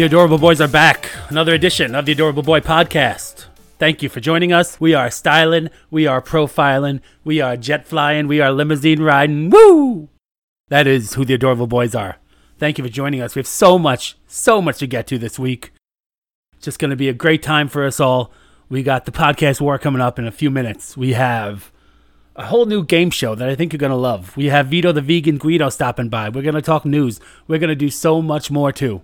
The Adorable Boys are back. Another edition of the Adorable Boy podcast. Thank you for joining us. We are styling, we are profiling, we are jet flying, we are limousine riding. Woo! That is who the Adorable Boys are. Thank you for joining us. We have so much, so much to get to this week. It's just going to be a great time for us all. We got the podcast war coming up in a few minutes. We have a whole new game show that I think you're going to love. We have Vito the Vegan Guido stopping by. We're going to talk news. We're going to do so much more too.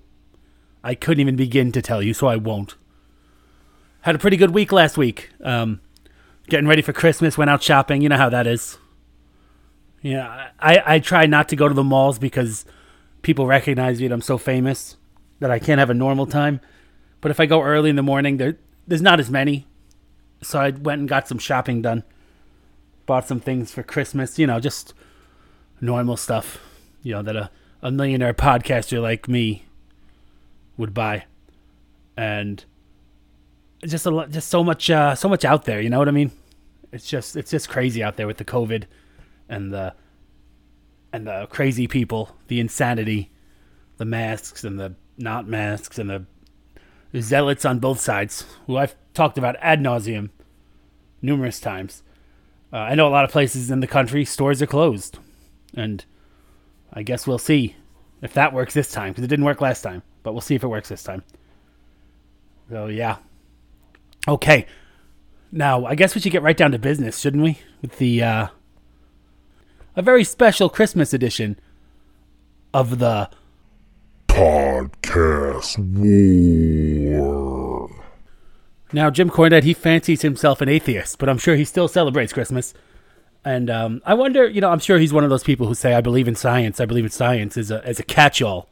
I couldn't even begin to tell you, so I won't. Had a pretty good week last week. Um, getting ready for Christmas, went out shopping. You know how that is. Yeah, I, I try not to go to the malls because people recognize me and I'm so famous that I can't have a normal time. But if I go early in the morning, there there's not as many. So I went and got some shopping done. Bought some things for Christmas, you know, just normal stuff, you know, that a, a millionaire podcaster like me would buy, and just a lot, just so much, uh, so much out there. You know what I mean? It's just, it's just crazy out there with the COVID, and the, and the crazy people, the insanity, the masks and the not masks, and the zealots on both sides, who I've talked about ad nauseum numerous times. Uh, I know a lot of places in the country stores are closed, and I guess we'll see if that works this time because it didn't work last time but we'll see if it works this time. So yeah. Okay. Now, I guess we should get right down to business, shouldn't we? With the uh a very special Christmas edition of the Podcast War. Now, Jim Cornette, he fancies himself an atheist, but I'm sure he still celebrates Christmas. And um, I wonder, you know, I'm sure he's one of those people who say, "I believe in science. I believe in science" as a as a catch-all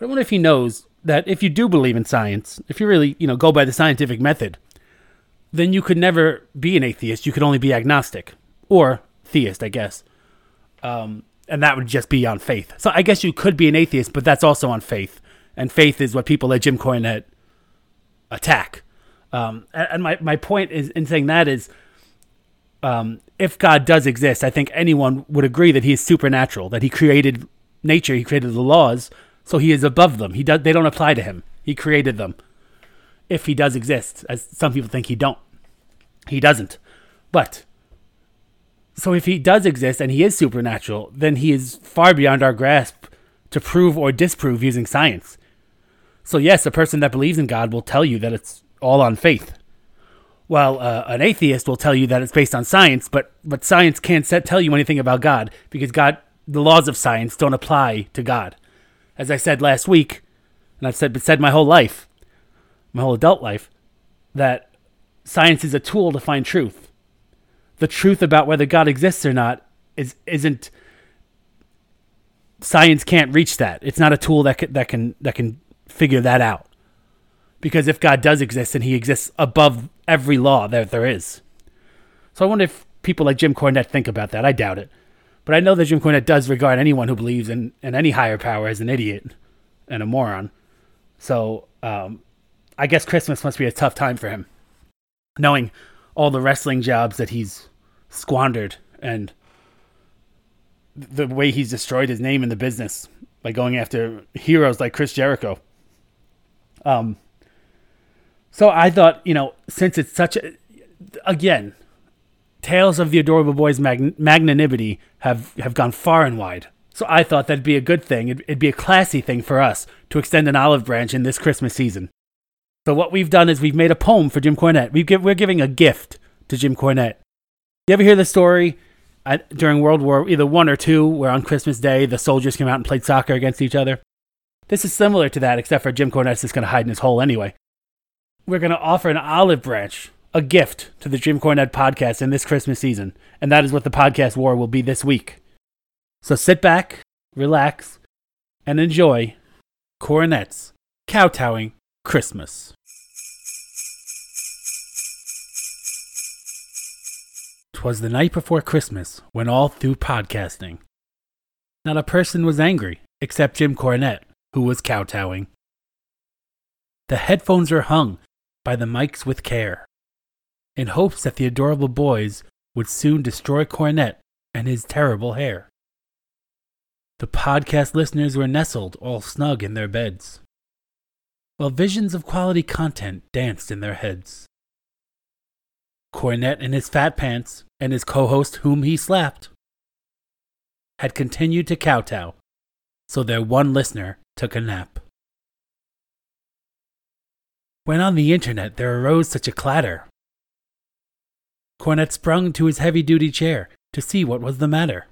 but I wonder if he knows that if you do believe in science, if you really, you know, go by the scientific method, then you could never be an atheist. You could only be agnostic or theist, I guess. Um, and that would just be on faith. So I guess you could be an atheist, but that's also on faith. And faith is what people like Jim Cornette attack. Um, and my, my point is in saying that is um, if God does exist, I think anyone would agree that he is supernatural, that he created nature, he created the laws, so he is above them. He does, they don't apply to him. He created them. If he does exist, as some people think he don't. He doesn't. But so if he does exist and he is supernatural, then he is far beyond our grasp to prove or disprove using science. So yes, a person that believes in God will tell you that it's all on faith. While uh, an atheist will tell you that it's based on science, but but science can't set, tell you anything about God because God, the laws of science don't apply to God as I said last week, and I've said said my whole life, my whole adult life, that science is a tool to find truth. The truth about whether God exists or not is isn't science can't reach that. It's not a tool that can, that can that can figure that out. Because if God does exist and he exists above every law that there is. So I wonder if people like Jim Cornette think about that. I doubt it. But I know that Jim Cornette does regard anyone who believes in, in any higher power as an idiot and a moron. So um, I guess Christmas must be a tough time for him, knowing all the wrestling jobs that he's squandered and the way he's destroyed his name in the business by going after heroes like Chris Jericho. Um, so I thought, you know, since it's such a, again, tales of the adorable boy's magn- magnanimity have, have gone far and wide. So I thought that'd be a good thing. It'd, it'd, be a classy thing for us to extend an olive branch in this Christmas season. So what we've done is we've made a poem for Jim Cornette. We we're giving a gift to Jim Cornette. You ever hear the story at, during World War either one or two, where on Christmas Day the soldiers came out and played soccer against each other? This is similar to that, except for Jim Cornette's just going to hide in his hole anyway. We're going to offer an olive branch a gift to the Jim Cornette podcast in this Christmas season, and that is what the podcast war will be this week. So sit back, relax, and enjoy Cornette's Kowtowing Christmas. Twas the night before Christmas when all through podcasting. Not a person was angry except Jim Cornette, who was kowtowing. The headphones were hung by the mics with care in hopes that the adorable boys would soon destroy Cornette and his terrible hair. The podcast listeners were nestled all snug in their beds. while visions of quality content danced in their heads. Cornette in his fat pants and his co host, whom he slapped, had continued to kowtow, so their one listener took a nap. When on the internet there arose such a clatter, Cornette sprung to his heavy duty chair to see what was the matter.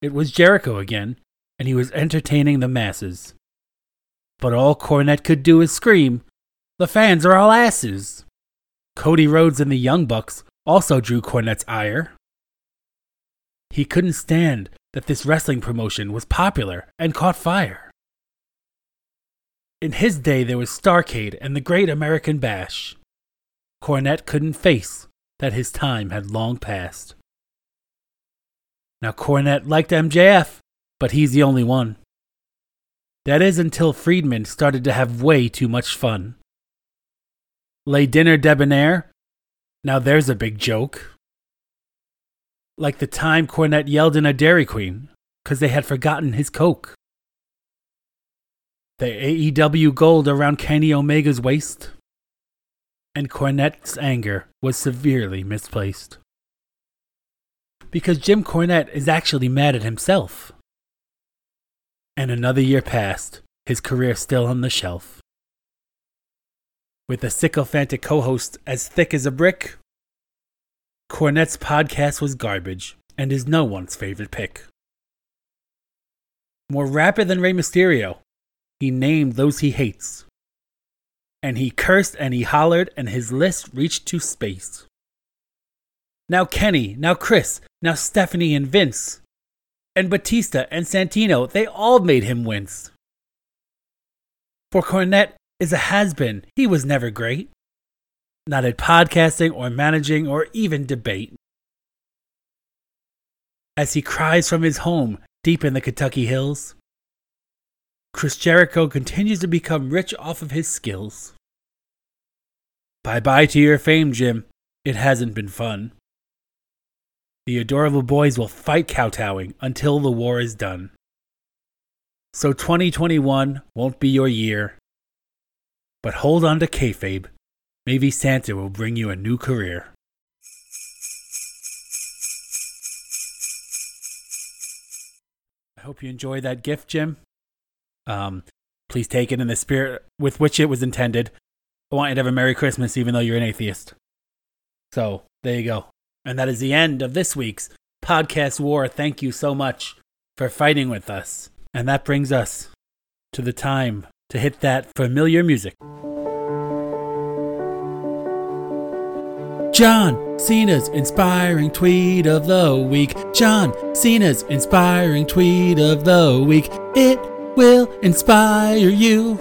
It was Jericho again, and he was entertaining the masses. But all Cornette could do is scream, The fans are all asses! Cody Rhodes and the Young Bucks also drew Cornette's ire. He couldn't stand that this wrestling promotion was popular and caught fire. In his day, there was Starcade and the Great American Bash. Cornette couldn't face that his time had long passed. Now, Cornette liked MJF, but he's the only one. That is until Friedman started to have way too much fun. Le Dinner Debonair? Now there's a big joke. Like the time Cornette yelled in a Dairy Queen because they had forgotten his Coke. The AEW gold around Kenny Omega's waist and Cornette's anger was severely misplaced. Because Jim Cornette is actually mad at himself. And another year passed, his career still on the shelf. With a sycophantic co host as thick as a brick, Cornette's podcast was garbage and is no one's favorite pick. More rapid than Rey Mysterio, he named those he hates and he cursed and he hollered, and his list reached to space. Now Kenny, now Chris, now Stephanie and Vince, and Batista and Santino, they all made him wince. For Cornette is a has been, he was never great. Not at podcasting or managing or even debate. As he cries from his home deep in the Kentucky hills, Chris Jericho continues to become rich off of his skills. Bye bye to your fame, Jim. It hasn't been fun. The adorable boys will fight kowtowing until the war is done. So 2021 won't be your year. But hold on to kayfabe. Maybe Santa will bring you a new career. I hope you enjoy that gift, Jim. Um, please take it in the spirit with which it was intended. I want you to have a Merry Christmas, even though you're an atheist. So there you go. And that is the end of this week's podcast war. Thank you so much for fighting with us. And that brings us to the time to hit that familiar music. John Cena's inspiring tweet of the week. John Cena's inspiring tweet of the week. It will inspire you.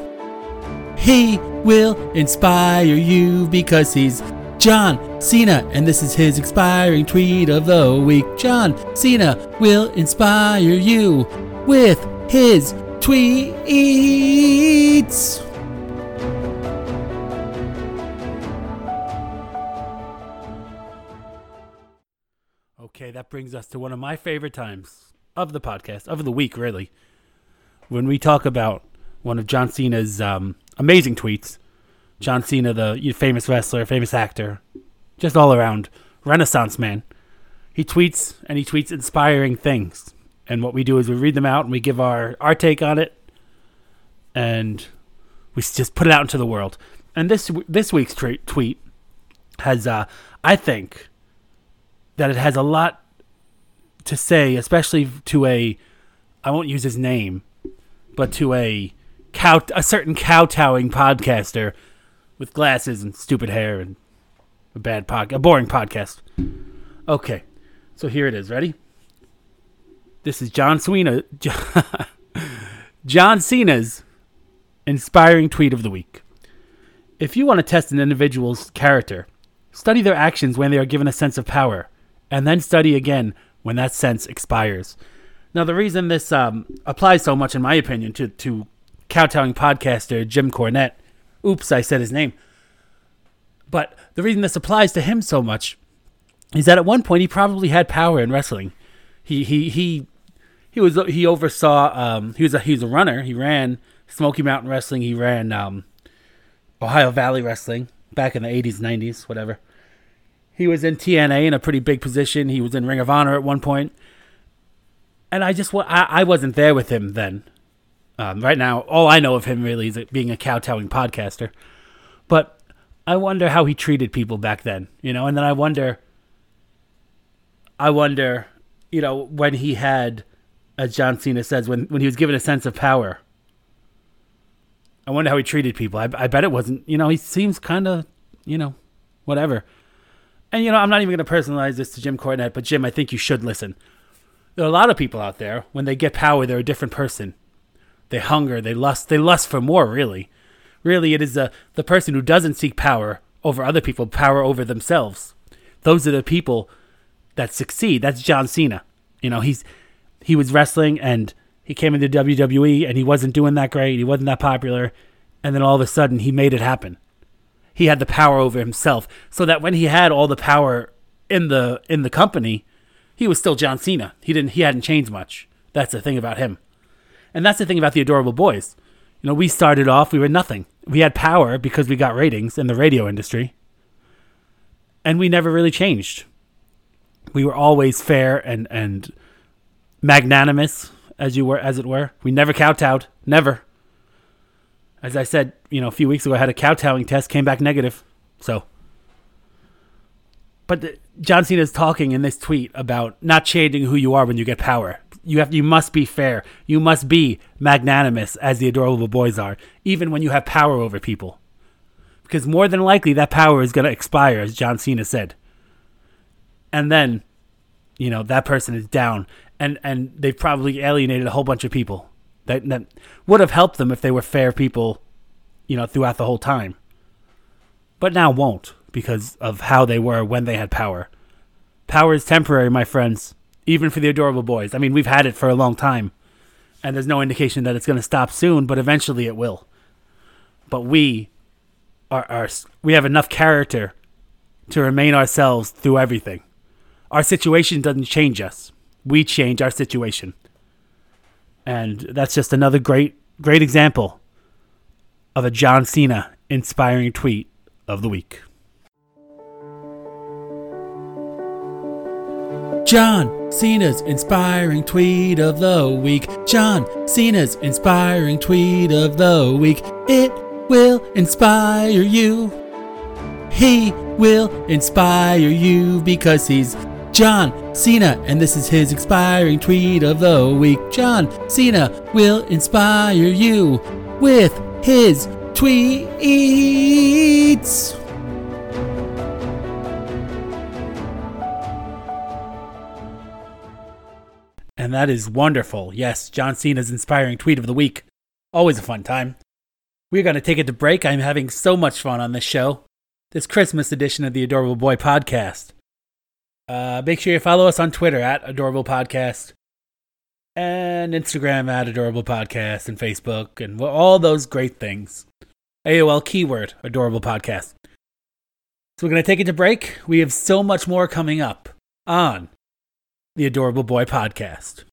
He will inspire you because he's John Cena, and this is his inspiring tweet of the week. John Cena will inspire you with his tweets. Okay, that brings us to one of my favorite times of the podcast, of the week, really when we talk about one of John Cena's um, amazing tweets, John Cena, the famous wrestler, famous actor, just all around Renaissance man, he tweets and he tweets inspiring things. And what we do is we read them out and we give our, our take on it, and we just put it out into the world. And this this week's tra- tweet has, uh, I think, that it has a lot to say, especially to a, I won't use his name, but to a cow a certain kowtowing podcaster with glasses and stupid hair and a bad pod a boring podcast. Okay, so here it is. Ready? This is John Cena. John Cena's inspiring tweet of the week. If you want to test an individual's character, study their actions when they are given a sense of power, and then study again when that sense expires. Now, the reason this um, applies so much, in my opinion, to, to kowtowing podcaster Jim Cornette, oops, I said his name, but the reason this applies to him so much is that at one point he probably had power in wrestling. He he he he was he oversaw um, he was a he was a runner. He ran Smoky Mountain Wrestling. He ran um, Ohio Valley Wrestling back in the 80s, 90s, whatever. He was in TNA in a pretty big position. He was in Ring of Honor at one point. And I just, I, I wasn't there with him then. Um, right now, all I know of him really is being a kowtowing podcaster. But I wonder how he treated people back then, you know, and then I wonder, I wonder, you know, when he had, as John Cena says, when, when he was given a sense of power. I wonder how he treated people. I, I bet it wasn't, you know, he seems kind of, you know, whatever. And, you know, I'm not even going to personalize this to Jim Cornette, but Jim, I think you should listen. There are a lot of people out there, when they get power, they're a different person. They hunger, they lust, they lust for more, really. Really, it is the, the person who doesn't seek power over other people, power over themselves. Those are the people that succeed. That's John Cena. You know, he's he was wrestling and he came into WWE and he wasn't doing that great. He wasn't that popular. And then all of a sudden he made it happen. He had the power over himself so that when he had all the power in the in the company, he was still John Cena. He didn't he hadn't changed much. That's the thing about him. And that's the thing about the adorable boys. You know, we started off, we were nothing. We had power because we got ratings in the radio industry. And we never really changed. We were always fair and, and magnanimous, as you were as it were. We never kowtowed. Never. As I said, you know, a few weeks ago I had a kowtowing test, came back negative. So but the, John Cena is talking in this tweet about not changing who you are when you get power you have you must be fair. You must be magnanimous as the adorable boys are, even when you have power over people. Because more than likely that power is going to expire, as John Cena said. And then, you know, that person is down, and and they've probably alienated a whole bunch of people that that would have helped them if they were fair people, you know, throughout the whole time. But now won't because of how they were when they had power. Power is temporary, my friends even for the adorable boys. I mean, we've had it for a long time, and there's no indication that it's going to stop soon, but eventually it will. But we are, are we have enough character to remain ourselves through everything. Our situation doesn't change us. We change our situation. And that's just another great great example of a John Cena inspiring tweet of the week. John Cena's inspiring tweet of the week. John Cena's inspiring tweet of the week. It will inspire you. He will inspire you because he's John Cena, and this is his inspiring tweet of the week. John Cena will inspire you with his tweets. And that is wonderful. Yes, John Cena's inspiring tweet of the week. Always a fun time. We're going to take it to break. I'm having so much fun on this show, this Christmas edition of the Adorable Boy podcast. Uh, make sure you follow us on Twitter at Adorable Podcast and Instagram at Adorable Podcast and Facebook and all those great things. AOL keyword Adorable Podcast. So we're going to take it to break. We have so much more coming up on the Adorable Boy Podcast.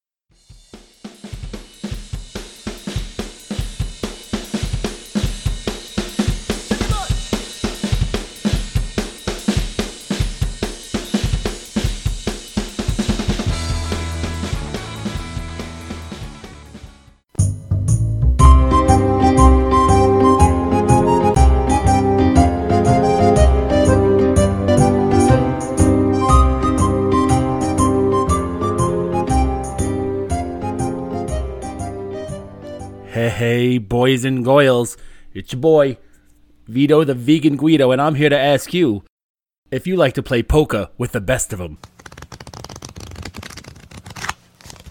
Boys and goyles, it's your boy, Vito the Vegan Guido, and I'm here to ask you if you like to play poker with the best of them.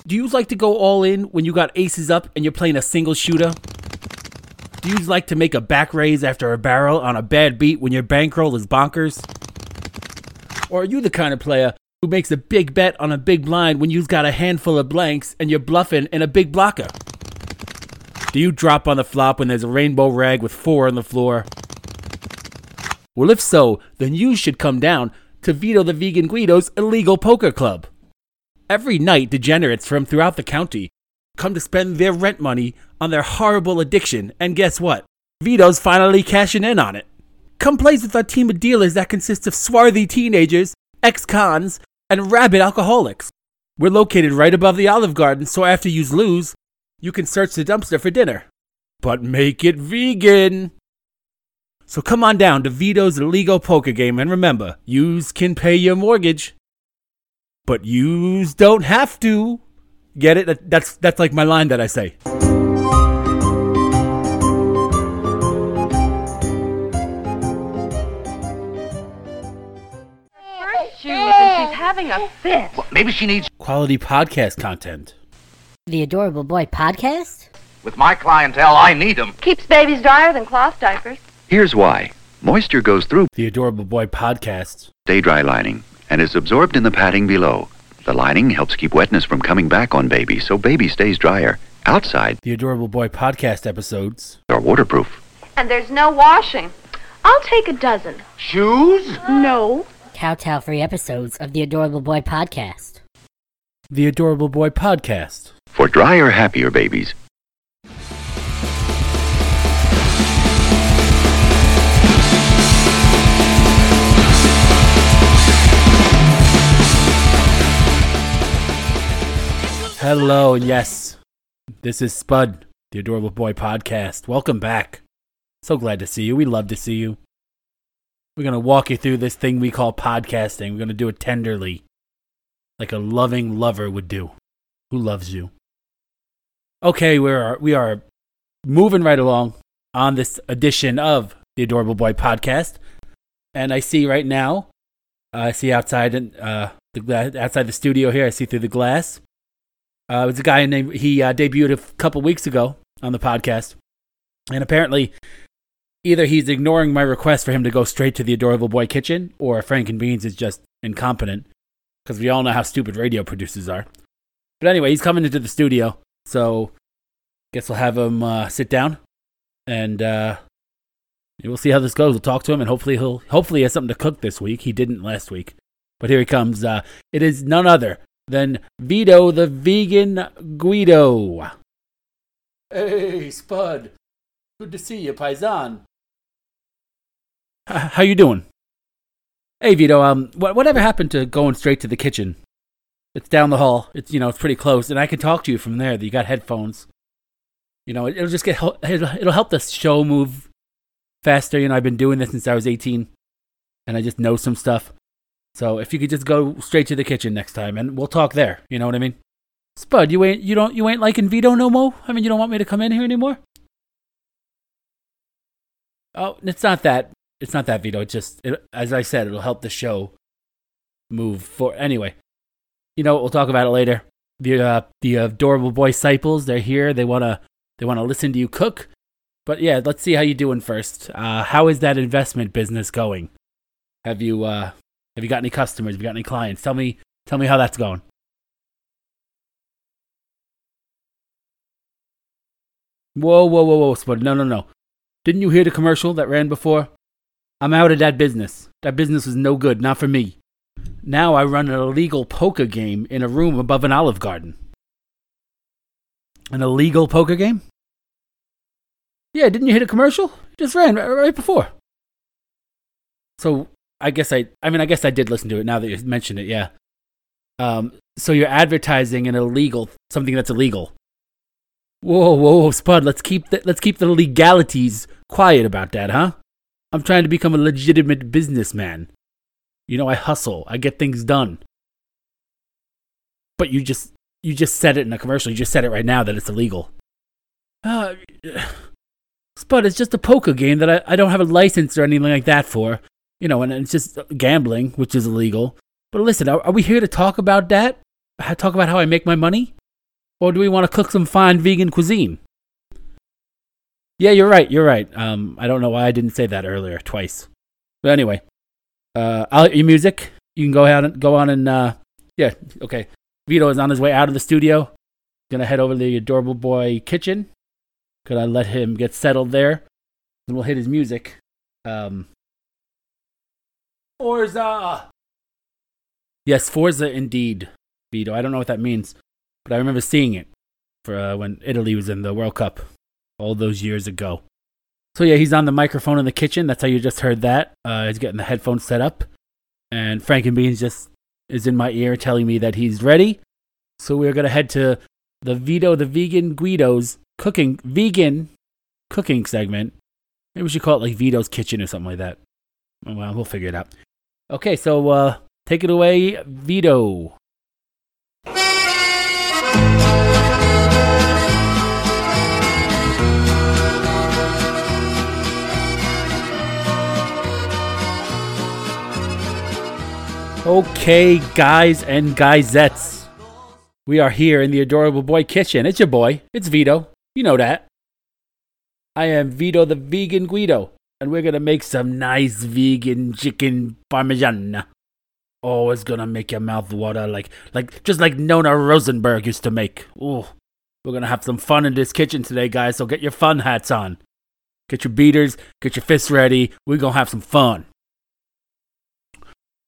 Do you like to go all in when you got aces up and you're playing a single shooter? Do you like to make a back raise after a barrel on a bad beat when your bankroll is bonkers? Or are you the kind of player who makes a big bet on a big blind when you've got a handful of blanks and you're bluffing in a big blocker? Do you drop on the flop when there's a rainbow rag with four on the floor? Well, if so, then you should come down to Vito the Vegan Guido's illegal poker club. Every night, degenerates from throughout the county come to spend their rent money on their horrible addiction, and guess what? Vito's finally cashing in on it. Come plays with our team of dealers that consists of swarthy teenagers, ex cons, and rabid alcoholics. We're located right above the Olive Garden, so after you lose, you can search the dumpster for dinner. But make it vegan! So come on down to Vito's Illegal Poker Game and remember, yous can pay your mortgage. But yous don't have to. Get it? That's that's like my line that I say. shoes and she's having a fit. Well, maybe she needs. Quality podcast content. The Adorable Boy podcast? With my clientele, I need them. Keeps babies drier than cloth diapers. Here's why. Moisture goes through The Adorable Boy podcast. stay dry lining and is absorbed in the padding below. The lining helps keep wetness from coming back on baby, so baby stays drier. Outside The Adorable Boy podcast episodes. are waterproof. And there's no washing. I'll take a dozen. Shoes? No. Kowtow free episodes of the Adorable Boy podcast. The Adorable Boy podcast. For drier, happier babies. Hello, and yes, this is Spud, the Adorable Boy podcast. Welcome back. So glad to see you. We love to see you. We're going to walk you through this thing we call podcasting. We're going to do it tenderly, like a loving lover would do who loves you. Okay, we are, we are moving right along on this edition of the Adorable Boy podcast. And I see right now, I see outside uh, the outside the studio here, I see through the glass. Uh, was a guy named he uh, debuted a couple weeks ago on the podcast, and apparently, either he's ignoring my request for him to go straight to the adorable boy kitchen, or Frank and Beans is just incompetent because we all know how stupid radio producers are. But anyway, he's coming into the studio, so guess we'll have him uh, sit down, and uh, we'll see how this goes. We'll talk to him, and hopefully he'll hopefully he has something to cook this week. He didn't last week, but here he comes. Uh, it is none other than Vito the Vegan Guido. Hey, Spud. Good to see you, Paisan. H- how you doing? Hey, Vito. Um, what whatever happened to going straight to the kitchen? It's down the hall. It's you know it's pretty close, and I can talk to you from there. You got headphones. You know it, it'll just get it'll, it'll help the show move faster. You know I've been doing this since I was 18, and I just know some stuff. So if you could just go straight to the kitchen next time, and we'll talk there. You know what I mean? Spud, you ain't you don't you ain't liking Vito no more. I mean, you don't want me to come in here anymore. Oh, it's not that. It's not that Vito. It's just it, as I said, it'll help the show move for. Anyway, you know? We'll talk about it later. The uh, the adorable boy disciples, they're here. They wanna they wanna listen to you cook. But yeah, let's see how you doing first. Uh, how is that investment business going? Have you uh, have you got any customers? Have you got any clients? Tell me tell me how that's going. Whoa, whoa, whoa, whoa, Spud. No, no, no. Didn't you hear the commercial that ran before? I'm out of that business. That business was no good, not for me. Now I run an illegal poker game in a room above an olive garden. An illegal poker game? Yeah, didn't you hear a commercial? Just ran right, right before. So I guess I, I mean, I guess I did listen to it now that you mentioned it. Yeah. Um, so you're advertising an illegal something that's illegal. Whoa, whoa, whoa, Spud. Let's keep the, let's keep the legalities quiet about that, huh? I'm trying to become a legitimate businessman. You know, I hustle. I get things done. But you just you just said it in a commercial. You just said it right now that it's illegal. Uh, Spud, it's just a poker game that I, I don't have a license or anything like that for. You know, and it's just gambling, which is illegal. But listen, are, are we here to talk about that? Talk about how I make my money? Or do we want to cook some fine vegan cuisine? Yeah, you're right. You're right. Um, I don't know why I didn't say that earlier twice. But anyway, uh, I'll let you music. You can go ahead and go on and uh, yeah, okay. Vito is on his way out of the studio. Gonna head over to the adorable boy kitchen. Gonna let him get settled there. Then we'll hit his music. Um, Forza. Yes, Forza indeed, Vito. I don't know what that means, but I remember seeing it for uh, when Italy was in the World Cup all those years ago. So yeah, he's on the microphone in the kitchen. That's how you just heard that. Uh, he's getting the headphones set up, and Frankenbeans just is in my ear telling me that he's ready. So we're gonna head to the Vito the Vegan Guido's cooking vegan cooking segment. Maybe we should call it like Vito's Kitchen or something like that. Well, we'll figure it out. Okay, so uh, take it away, Vito. Okay, guys and guisettes. We are here in the Adorable Boy kitchen. It's your boy. It's Vito. You know that. I am Vito the Vegan Guido, and we're gonna make some nice vegan chicken parmesan. Oh, it's gonna make your mouth water like like just like Nona Rosenberg used to make. Oh, we're gonna have some fun in this kitchen today, guys. So get your fun hats on. Get your beaters, get your fists ready. We're gonna have some fun.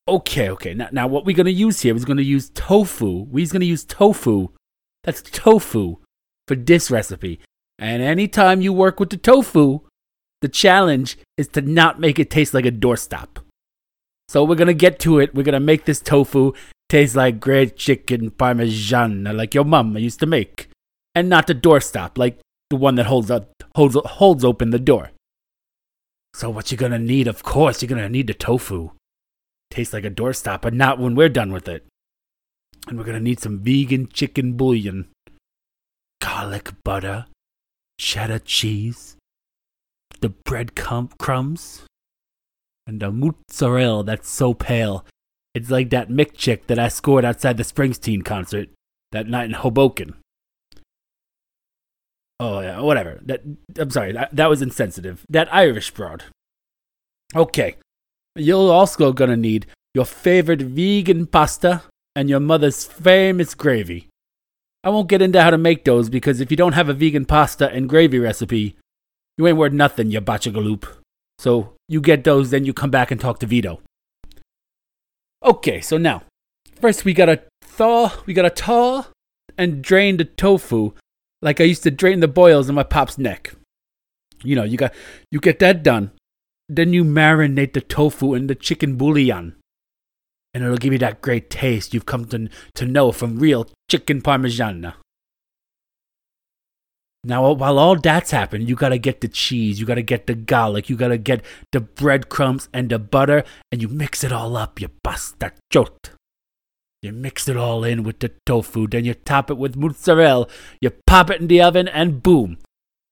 Okay, okay. Now, now what we're gonna use here is gonna use tofu. We're gonna use tofu. That's tofu for this recipe. And anytime you work with the tofu, the challenge is to not make it taste like a doorstop. So we're gonna get to it. We're gonna make this tofu taste like great chicken parmesan, like your mom used to make, and not the doorstop, like the one that holds up, holds holds open the door. So what you're gonna need, of course, you're gonna need the tofu. Tastes like a doorstop, but not when we're done with it. And we're gonna need some vegan chicken bouillon, garlic butter, cheddar cheese, the bread crumbs, and the mozzarella that's so pale. It's like that Mick chick that I scored outside the Springsteen concert that night in Hoboken. Oh yeah, whatever. That I'm sorry, that, that was insensitive. That Irish broad. Okay. You're also gonna need your favorite vegan pasta and your mother's famous gravy. I won't get into how to make those because if you don't have a vegan pasta and gravy recipe, you ain't worth nothing, you bachagaloop. So you get those, then you come back and talk to Vito. Okay, so now, first we gotta thaw, we gotta thaw and drain the tofu like I used to drain the boils in my pop's neck. You know, you got you get that done. Then you marinate the tofu in the chicken bouillon. And it'll give you that great taste you've come to, to know from real chicken parmesan. Now, while all that's happening, you gotta get the cheese, you gotta get the garlic, you gotta get the breadcrumbs and the butter, and you mix it all up, you bastachot. You mix it all in with the tofu, then you top it with mozzarella, you pop it in the oven, and boom.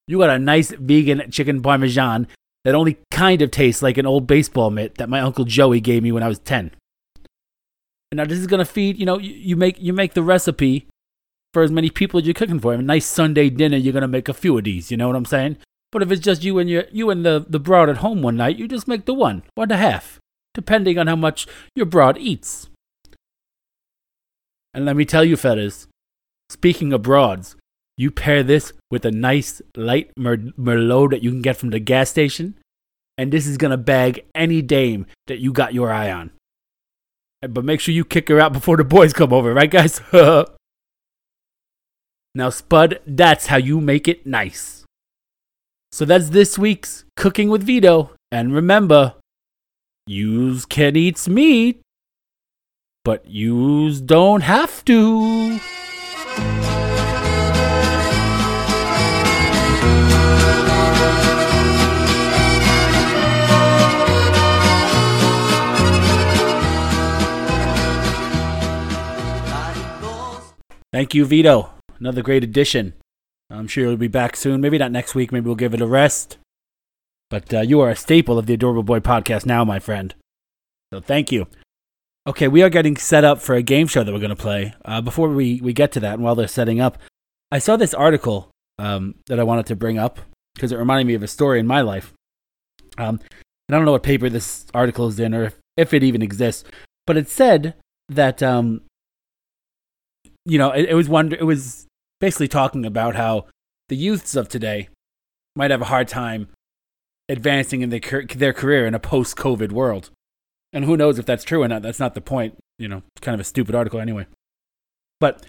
You got a nice vegan chicken parmesan that only kind of tastes like an old baseball mitt that my Uncle Joey gave me when I was 10. And now this is gonna feed, you know, you, you make you make the recipe for as many people as you're cooking for. A nice Sunday dinner, you're gonna make a few of these, you know what I'm saying? But if it's just you and your you and the, the broad at home one night, you just make the one, or the half, depending on how much your broad eats. And let me tell you, fellas, speaking of broads, you pair this with a nice light mer- Merlot that you can get from the gas station, and this is gonna bag any dame that you got your eye on. But make sure you kick her out before the boys come over, right, guys? now, Spud, that's how you make it nice. So that's this week's Cooking with Vito. And remember, yous can eat meat, but yous don't have to. Thank you, Vito. Another great addition. I'm sure you'll be back soon. Maybe not next week. Maybe we'll give it a rest. But uh, you are a staple of the Adorable Boy podcast now, my friend. So thank you. Okay, we are getting set up for a game show that we're going to play. Uh, before we, we get to that, and while they're setting up, I saw this article um, that I wanted to bring up because it reminded me of a story in my life. Um, and I don't know what paper this article is in or if, it even exists, but it said that um, you know, it, it was wonder it was basically talking about how the youths of today might have a hard time advancing in their, their career in a post-COVID world. And who knows if that's true or not? That's not the point. You know, kind of a stupid article anyway. But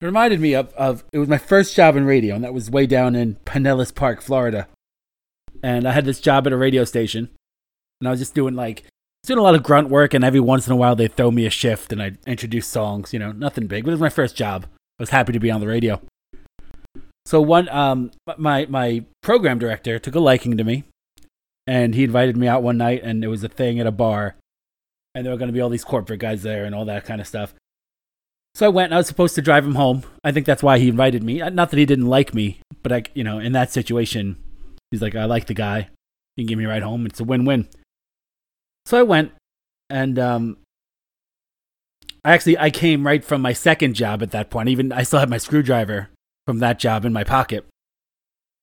it reminded me of, of it was my first job in radio, and that was way down in Pinellas Park, Florida. and I had this job at a radio station, and I was just doing like doing a lot of grunt work, and every once in a while they'd throw me a shift, and I'd introduce songs. You know, nothing big, but it was my first job. I was happy to be on the radio. So one, um, my my program director took a liking to me, and he invited me out one night, and it was a thing at a bar, and there were going to be all these corporate guys there and all that kind of stuff. So I went, I was supposed to drive him home. I think that's why he invited me. Not that he didn't like me, but I, you know, in that situation, he's like, I like the guy. You can give me a ride home. It's a win-win. So I went, and um, I actually I came right from my second job at that point. Even I still had my screwdriver from that job in my pocket.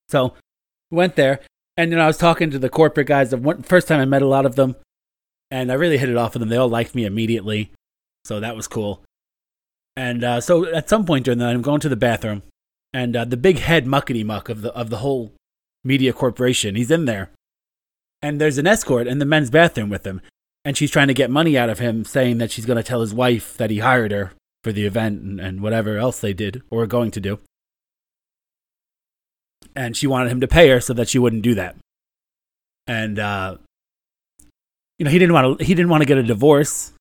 So went there, and then I was talking to the corporate guys. The first time I met a lot of them, and I really hit it off with them. They all liked me immediately, so that was cool. And uh, so at some point during the night, I'm going to the bathroom, and uh, the big head muckety muck of the of the whole media corporation, he's in there, and there's an escort in the men's bathroom with him, and she's trying to get money out of him, saying that she's going to tell his wife that he hired her for the event and, and whatever else they did or were going to do. And she wanted him to pay her so that she wouldn't do that. And uh, you know, he didn't want to. He didn't want to get a divorce.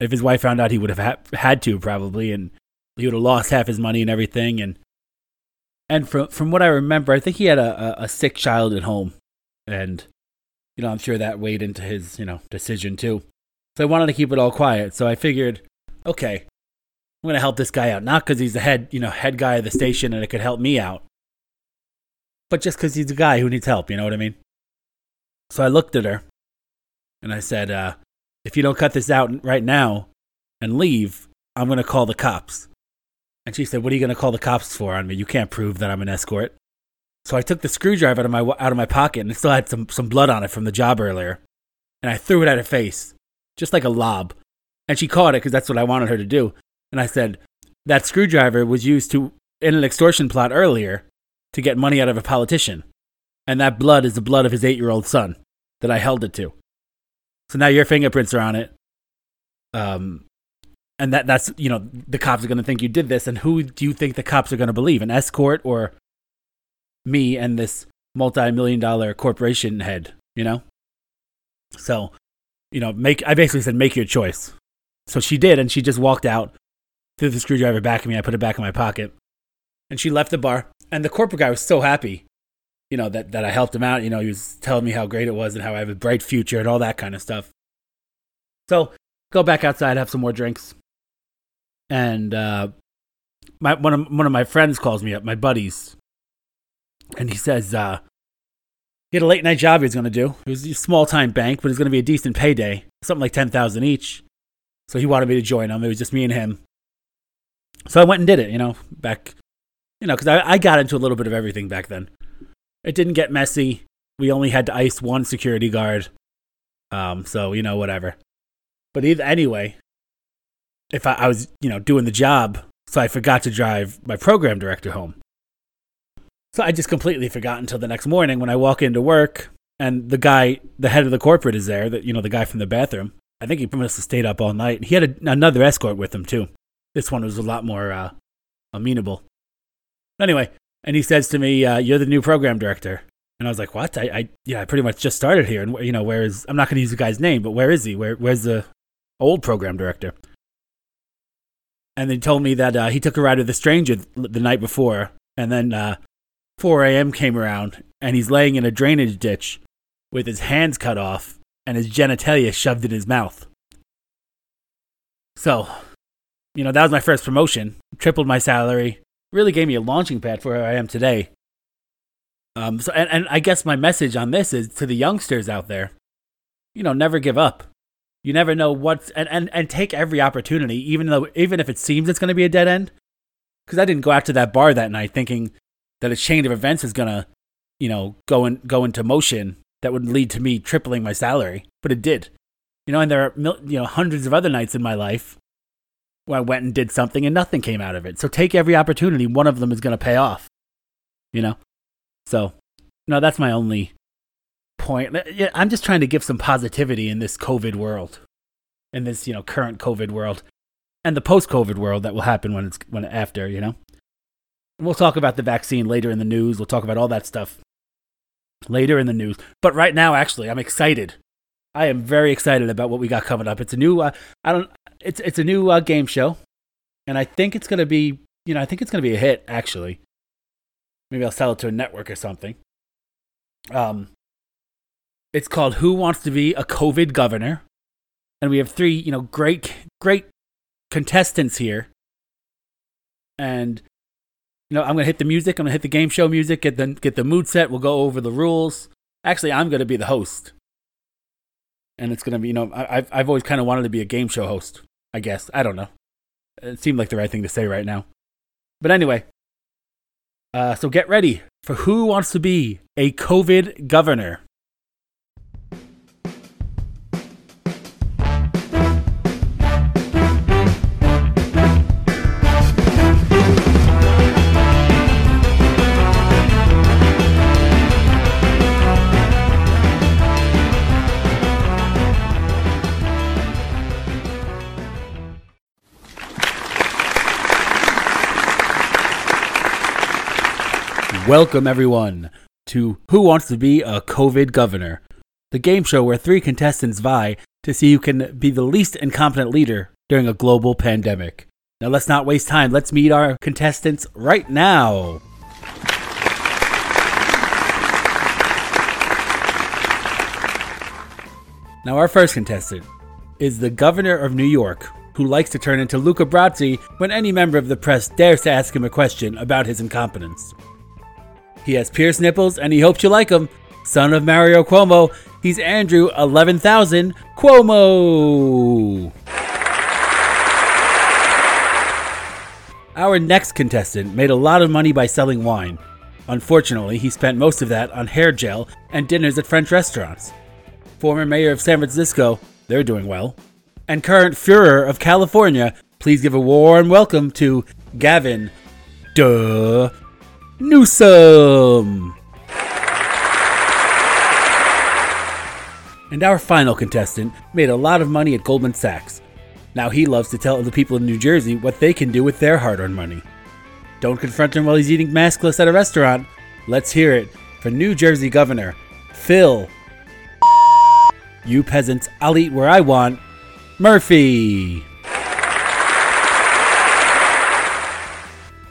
If his wife found out, he would have ha- had to probably, and he would have lost half his money and everything. And and from from what I remember, I think he had a, a, a sick child at home, and you know, I'm sure that weighed into his, you know, decision too. So I wanted to keep it all quiet. So I figured, okay, I'm going to help this guy out. Not because he's the head, you know, head guy of the station and it could help me out, but just because he's a guy who needs help. You know what I mean? So I looked at her and I said, uh, if you don't cut this out right now and leave, I'm going to call the cops. And she said, what are you going to call the cops for on me? You can't prove that I'm an escort. So I took the screwdriver out of my out of my pocket and it still had some some blood on it from the job earlier, and I threw it at her face, just like a lob, and she caught it because that's what I wanted her to do. And I said that screwdriver was used to in an extortion plot earlier to get money out of a politician, and that blood is the blood of his eight year old son that I held it to. So now your fingerprints are on it. Um, and that that's you know the cops are going to think you did this, and who do you think the cops are going to believe? An escort or me and this multi-million dollar corporation head, you know? So, you know, make I basically said make your choice. So she did and she just walked out, threw the screwdriver back at me, I put it back in my pocket. And she left the bar and the corporate guy was so happy, you know, that that I helped him out, you know, he was telling me how great it was and how I have a bright future and all that kind of stuff. So, go back outside, have some more drinks. And uh my one of one of my friends calls me up, my buddies, and he says uh, he had a late night job he was going to do. It was a small time bank, but it was going to be a decent payday, something like ten thousand each. So he wanted me to join him. It was just me and him. So I went and did it. You know, back, you know, because I, I got into a little bit of everything back then. It didn't get messy. We only had to ice one security guard. Um, so you know, whatever. But either anyway, if I, I was, you know, doing the job, so I forgot to drive my program director home. So I just completely forgot until the next morning when I walk into work and the guy, the head of the corporate is there, that you know, the guy from the bathroom. I think he must have stayed up all night. He had a, another escort with him too. This one was a lot more uh, amenable. Anyway, and he says to me, uh, "You're the new program director." And I was like, "What? I, I yeah, I pretty much just started here, and you know, where is? I'm not going to use the guy's name, but where is he? Where where's the old program director?" And they told me that uh, he took a ride with a stranger the night before, and then uh, 4 a.m. came around and he's laying in a drainage ditch with his hands cut off and his genitalia shoved in his mouth. So, you know, that was my first promotion. Tripled my salary. Really gave me a launching pad for where I am today. Um, so, and, and I guess my message on this is to the youngsters out there, you know, never give up. You never know what's, and, and, and take every opportunity, even though, even if it seems it's going to be a dead end. Because I didn't go out to that bar that night thinking that a chain of events is gonna, you know, go in, go into motion that would lead to me tripling my salary, but it did. You know, and there are you know hundreds of other nights in my life where I went and did something and nothing came out of it. So take every opportunity; one of them is to pay off. You know, so no, that's my only point. Yeah, I'm just trying to give some positivity in this COVID world, in this you know current COVID world, and the post-COVID world that will happen when it's when after. You know. We'll talk about the vaccine later in the news. We'll talk about all that stuff. later in the news. But right now, actually, I'm excited. I am very excited about what we got coming up. It's a new, uh, I don't, it's it's a new uh, game show, and I think it's gonna be, you know, I think it's gonna be a hit. Actually, maybe I'll sell it to a network or something. Um, it's called Who Wants to Be a COVID Governor, and we have three, you know, great great contestants here, and you know, I'm gonna hit the music. I'm gonna hit the game show music. Get the get the mood set. We'll go over the rules. Actually, I'm gonna be the host, and it's gonna be you know I've I've always kind of wanted to be a game show host. I guess I don't know. It seemed like the right thing to say right now, but anyway. Uh, so get ready for who wants to be a COVID governor. Welcome, everyone, to Who Wants to Be a COVID Governor, the game show where three contestants vie to see who can be the least incompetent leader during a global pandemic. Now, let's not waste time. Let's meet our contestants right now. Now, our first contestant is the governor of New York, who likes to turn into Luca Brasi when any member of the press dares to ask him a question about his incompetence. He has pierced nipples and he hopes you like him. Son of Mario Cuomo, he's Andrew 11,000 Cuomo. Our next contestant made a lot of money by selling wine. Unfortunately, he spent most of that on hair gel and dinners at French restaurants. Former mayor of San Francisco, they're doing well. And current Führer of California, please give a warm welcome to Gavin Duh Newsom. And our final contestant made a lot of money at Goldman Sachs. Now he loves to tell the people in New Jersey what they can do with their hard earned money. Don't confront him while he's eating maskless at a restaurant. Let's hear it for New Jersey Governor Phil. You peasants, I'll eat where I want. Murphy.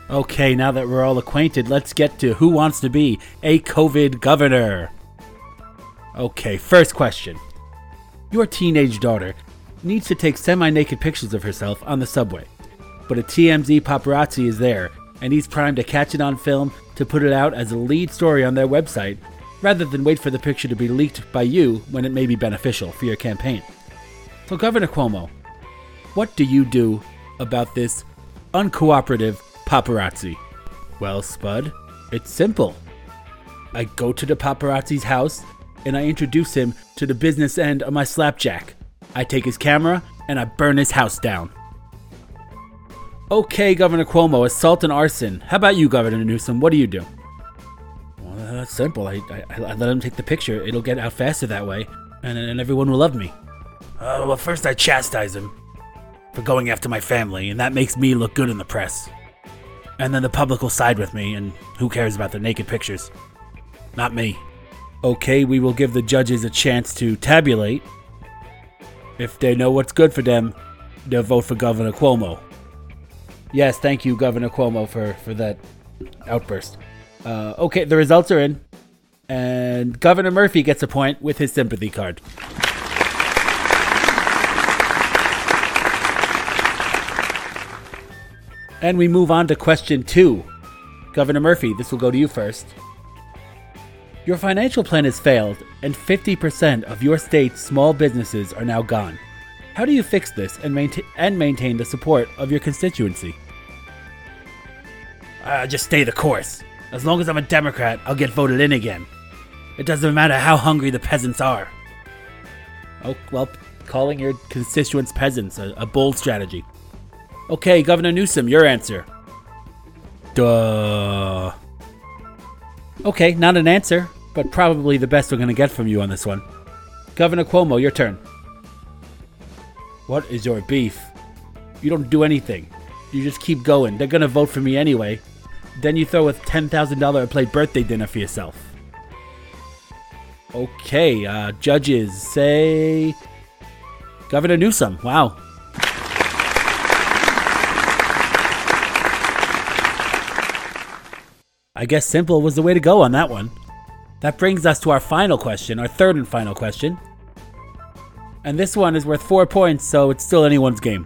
Okay, now that we're all acquainted, let's get to who wants to be a COVID governor. Okay, first question. Your teenage daughter needs to take semi naked pictures of herself on the subway, but a TMZ paparazzi is there, and he's primed to catch it on film to put it out as a lead story on their website, rather than wait for the picture to be leaked by you when it may be beneficial for your campaign. So, Governor Cuomo, what do you do about this uncooperative paparazzi? Well, Spud, it's simple. I go to the paparazzi's house and I introduce him to the business end of my slapjack. I take his camera and I burn his house down. Okay, Governor Cuomo, assault and arson. How about you, Governor Newsom? What do you do? Well, that's simple. I, I, I let him take the picture. It'll get out faster that way, and, and everyone will love me. Uh, well, first I chastise him for going after my family, and that makes me look good in the press. And then the public will side with me, and who cares about the naked pictures? Not me. Okay, we will give the judges a chance to tabulate. If they know what's good for them, they'll vote for Governor Cuomo. Yes, thank you, Governor Cuomo, for, for that outburst. Uh, okay, the results are in. And Governor Murphy gets a point with his sympathy card. And we move on to question two. Governor Murphy, this will go to you first. Your financial plan has failed, and 50% of your state's small businesses are now gone. How do you fix this and, maintain and maintain the support of your constituency? Uh, just stay the course. As long as I'm a Democrat, I'll get voted in again. It doesn't matter how hungry the peasants are. Oh, well, calling your constituents peasants a, a bold strategy. Okay, Governor Newsom, your answer. Duh. Okay, not an answer, but probably the best we're going to get from you on this one. Governor Cuomo, your turn. What is your beef? You don't do anything. You just keep going. They're going to vote for me anyway. Then you throw a $10,000 a plate birthday dinner for yourself. Okay, uh, judges say Governor Newsom. Wow. I guess simple was the way to go on that one. That brings us to our final question, our third and final question. And this one is worth four points, so it's still anyone's game.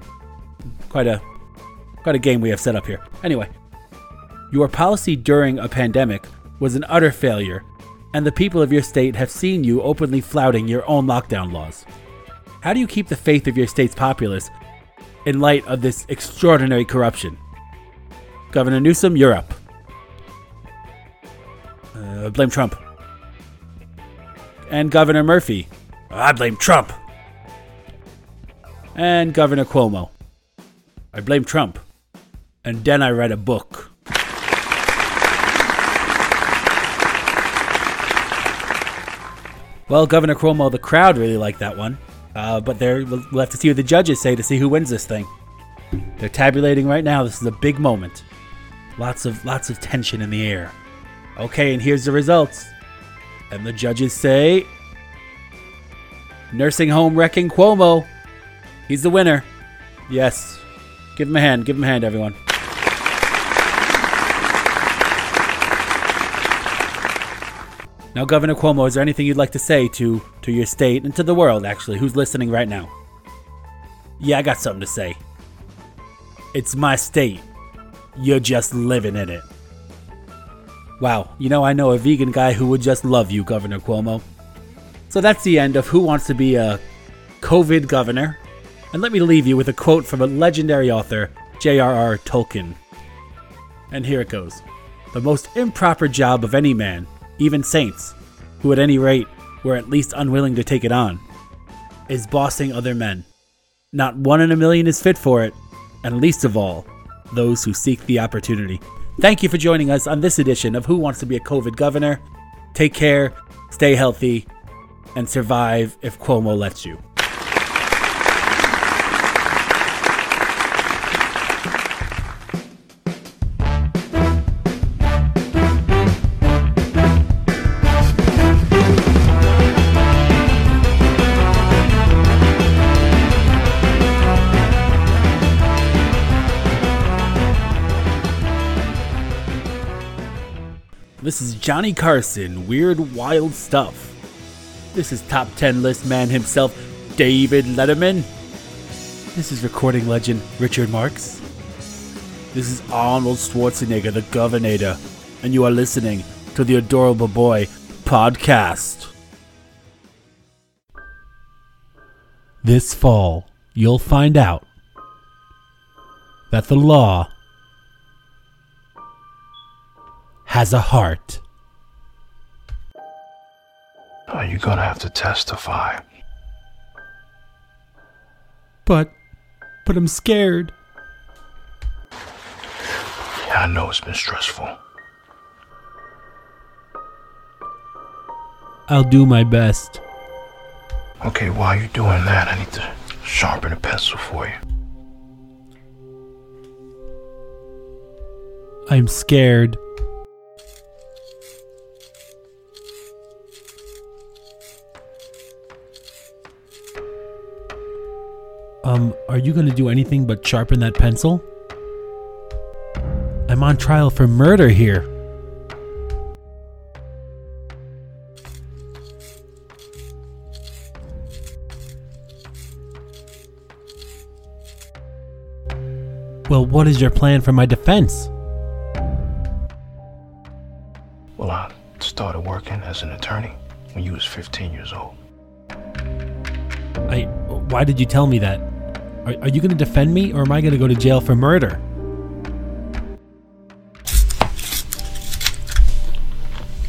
Quite a quite a game we have set up here. Anyway, your policy during a pandemic was an utter failure, and the people of your state have seen you openly flouting your own lockdown laws. How do you keep the faith of your state's populace in light of this extraordinary corruption? Governor Newsom, you're up. Uh, blame Trump. And Governor Murphy. I blame Trump. And Governor Cuomo. I blame Trump. And then I read a book. Well, Governor Cuomo, the crowd really liked that one. Uh, but we'll have to see what the judges say to see who wins this thing. They're tabulating right now. This is a big moment. Lots of lots of tension in the air. Okay, and here's the results. And the judges say Nursing home wrecking Cuomo. He's the winner. Yes. Give him a hand. Give him a hand, everyone. Now, Governor Cuomo, is there anything you'd like to say to, to your state and to the world, actually, who's listening right now? Yeah, I got something to say. It's my state. You're just living in it. Wow, you know, I know a vegan guy who would just love you, Governor Cuomo. So that's the end of Who Wants to Be a COVID Governor. And let me leave you with a quote from a legendary author, J.R.R. Tolkien. And here it goes The most improper job of any man, even saints, who at any rate were at least unwilling to take it on, is bossing other men. Not one in a million is fit for it, and least of all, those who seek the opportunity. Thank you for joining us on this edition of Who Wants to Be a COVID Governor. Take care, stay healthy, and survive if Cuomo lets you. This is Johnny Carson, Weird Wild Stuff. This is top 10 list man himself, David Letterman. This is recording legend Richard Marx. This is Arnold Schwarzenegger, the Governator, and you are listening to the Adorable Boy podcast. This fall, you'll find out that the law has a heart. Oh, Are you gonna have to testify? But, but I'm scared. Yeah, I know it's been stressful. I'll do my best. Okay, while you're doing that, I need to sharpen a pencil for you. I'm scared. Um, are you gonna do anything but sharpen that pencil? I'm on trial for murder here. Well, what is your plan for my defense? Well, I started working as an attorney when you was 15 years old. I. Why did you tell me that? Are, are you going to defend me, or am I going to go to jail for murder?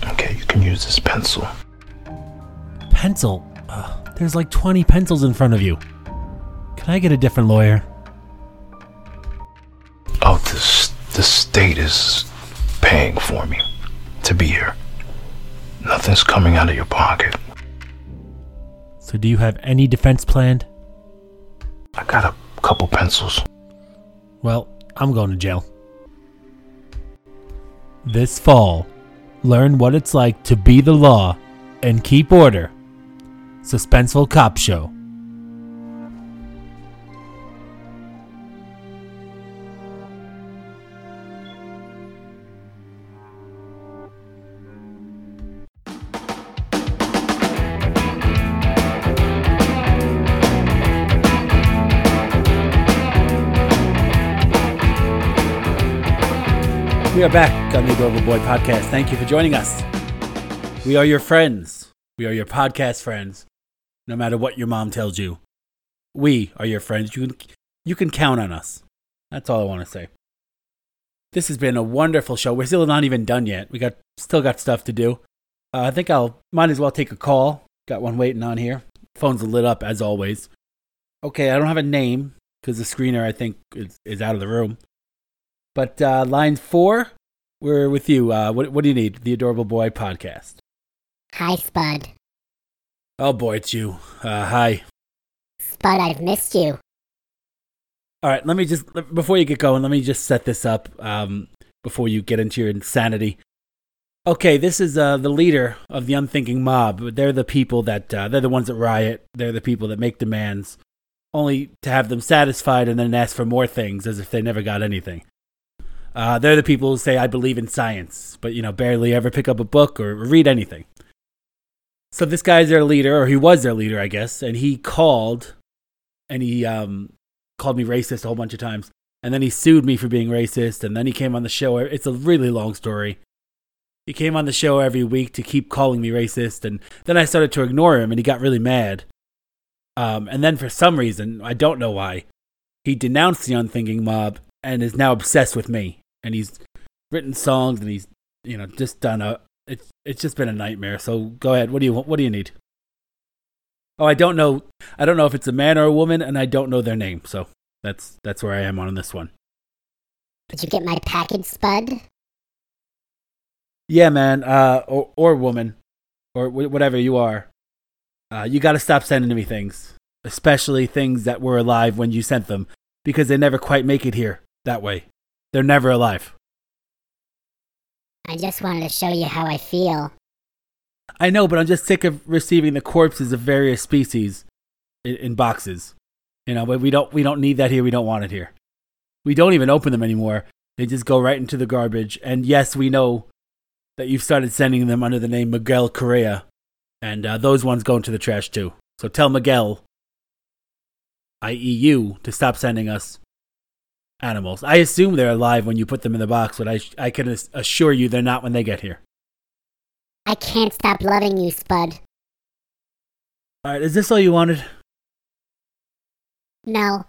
Okay, you can use this pencil. Pencil? Ugh, there's like 20 pencils in front of you. Can I get a different lawyer? Oh, this the state is paying for me to be here. Nothing's coming out of your pocket. So, do you have any defense planned? I got a couple pencils. Well, I'm going to jail. This fall, learn what it's like to be the law and keep order. Suspenseful Cop Show. We are back on the Adorable Boy podcast. Thank you for joining us. We are your friends. We are your podcast friends. No matter what your mom tells you, we are your friends. You can, you can count on us. That's all I want to say. This has been a wonderful show. We're still not even done yet. We got still got stuff to do. Uh, I think I'll might as well take a call. Got one waiting on here. Phone's lit up as always. Okay, I don't have a name because the screener I think is, is out of the room. But uh, line four, we're with you. Uh, what, what do you need? The Adorable Boy podcast. Hi, Spud. Oh boy, it's you. Uh, hi. Spud, I've missed you. All right, let me just before you get going, let me just set this up um, before you get into your insanity. Okay, this is uh, the leader of the unthinking mob. They're the people that uh, they're the ones that riot. They're the people that make demands, only to have them satisfied and then ask for more things as if they never got anything. Uh, they're the people who say, I believe in science, but, you know, barely ever pick up a book or read anything. So this guy's their leader, or he was their leader, I guess, and he called and he um, called me racist a whole bunch of times. And then he sued me for being racist, and then he came on the show. It's a really long story. He came on the show every week to keep calling me racist, and then I started to ignore him, and he got really mad. Um, and then for some reason, I don't know why, he denounced the unthinking mob and is now obsessed with me and he's written songs and he's you know just done a it's it's just been a nightmare. So go ahead. What do you what do you need? Oh, I don't know. I don't know if it's a man or a woman, and I don't know their name. So that's that's where I am on this one. Did you get my package, Spud? Yeah, man. Uh, or or woman, or wh- whatever you are. Uh, you got to stop sending me things, especially things that were alive when you sent them, because they never quite make it here that way. They're never alive. I just wanted to show you how I feel. I know, but I'm just sick of receiving the corpses of various species in, in boxes. You know, but we don't we don't need that here. We don't want it here. We don't even open them anymore. They just go right into the garbage. And yes, we know that you've started sending them under the name Miguel Correa, and uh, those ones go into the trash too. So tell Miguel, i.e., you, to stop sending us animals. I assume they're alive when you put them in the box, but I, I can assure you they're not when they get here. I can't stop loving you, Spud. All right, is this all you wanted? No,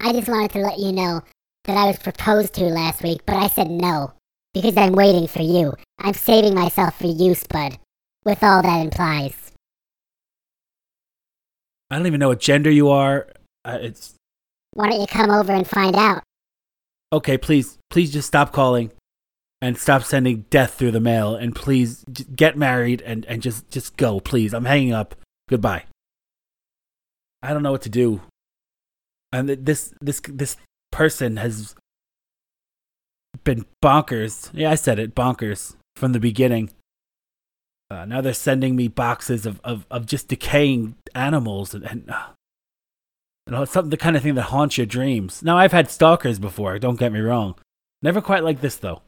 I just wanted to let you know that I was proposed to last week, but I said no because I'm waiting for you. I'm saving myself for you, Spud, with all that implies. I don't even know what gender you are. Uh, it's Why don't you come over and find out? Okay. Please, please just stop calling and stop sending death through the mail, and please j- get married and and just just go, please. I'm hanging up. Goodbye. I don't know what to do. And this this this person has been bonkers. Yeah, I said it, bonkers from the beginning. Uh, now they're sending me boxes of, of, of just decaying animals and, and uh, know, something the kind of thing that haunts your dreams. Now I've had stalkers before. Don't get me wrong. Never quite like this though.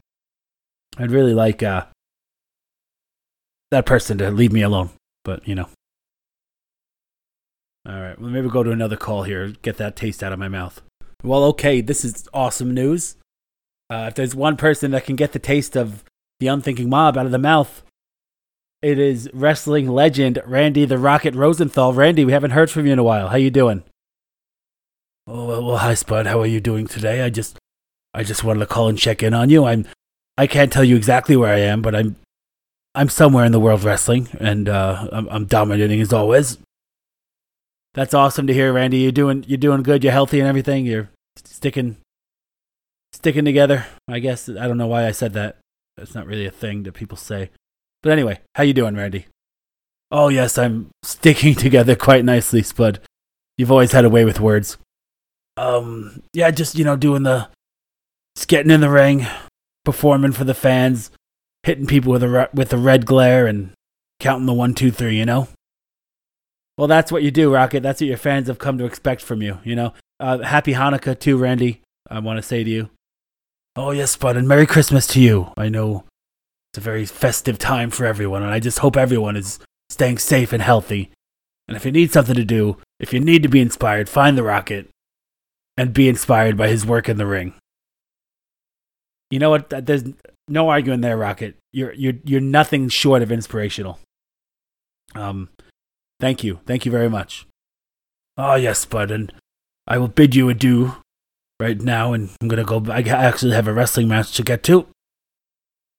I'd really like uh, that person to leave me alone, but you know. All right, well maybe we'll go to another call here. Get that taste out of my mouth. Well, okay, this is awesome news. Uh, if there's one person that can get the taste of the unthinking mob out of the mouth, it is wrestling legend Randy the Rocket Rosenthal. Randy, we haven't heard from you in a while. How you doing? Oh well, well, hi Spud. How are you doing today? I just, I just wanted to call and check in on you. I'm, I can't tell you exactly where I am, but I'm, I'm somewhere in the world of wrestling, and uh, I'm, I'm dominating as always. That's awesome to hear, Randy. You're doing, you're doing good. You're healthy and everything. You're sticking, sticking together. I guess I don't know why I said that. It's not really a thing that people say. But anyway, how you doing, Randy? Oh yes, I'm sticking together quite nicely, Spud. You've always had a way with words. Um, yeah, just you know, doing the, just getting in the ring, performing for the fans, hitting people with a with a red glare, and counting the one, two, three, you know? Well, that's what you do, Rocket. That's what your fans have come to expect from you, you know? Uh, happy Hanukkah, too, Randy. I want to say to you. Oh, yes, Bud, and Merry Christmas to you. I know it's a very festive time for everyone, and I just hope everyone is staying safe and healthy. And if you need something to do, if you need to be inspired, find the Rocket and be inspired by his work in the ring. You know what? There's no arguing there, Rocket. You're you're you're nothing short of inspirational. Um, thank you, thank you very much. Oh yes, Bud, and I will bid you adieu right now, and I'm gonna go. I actually have a wrestling match to get to.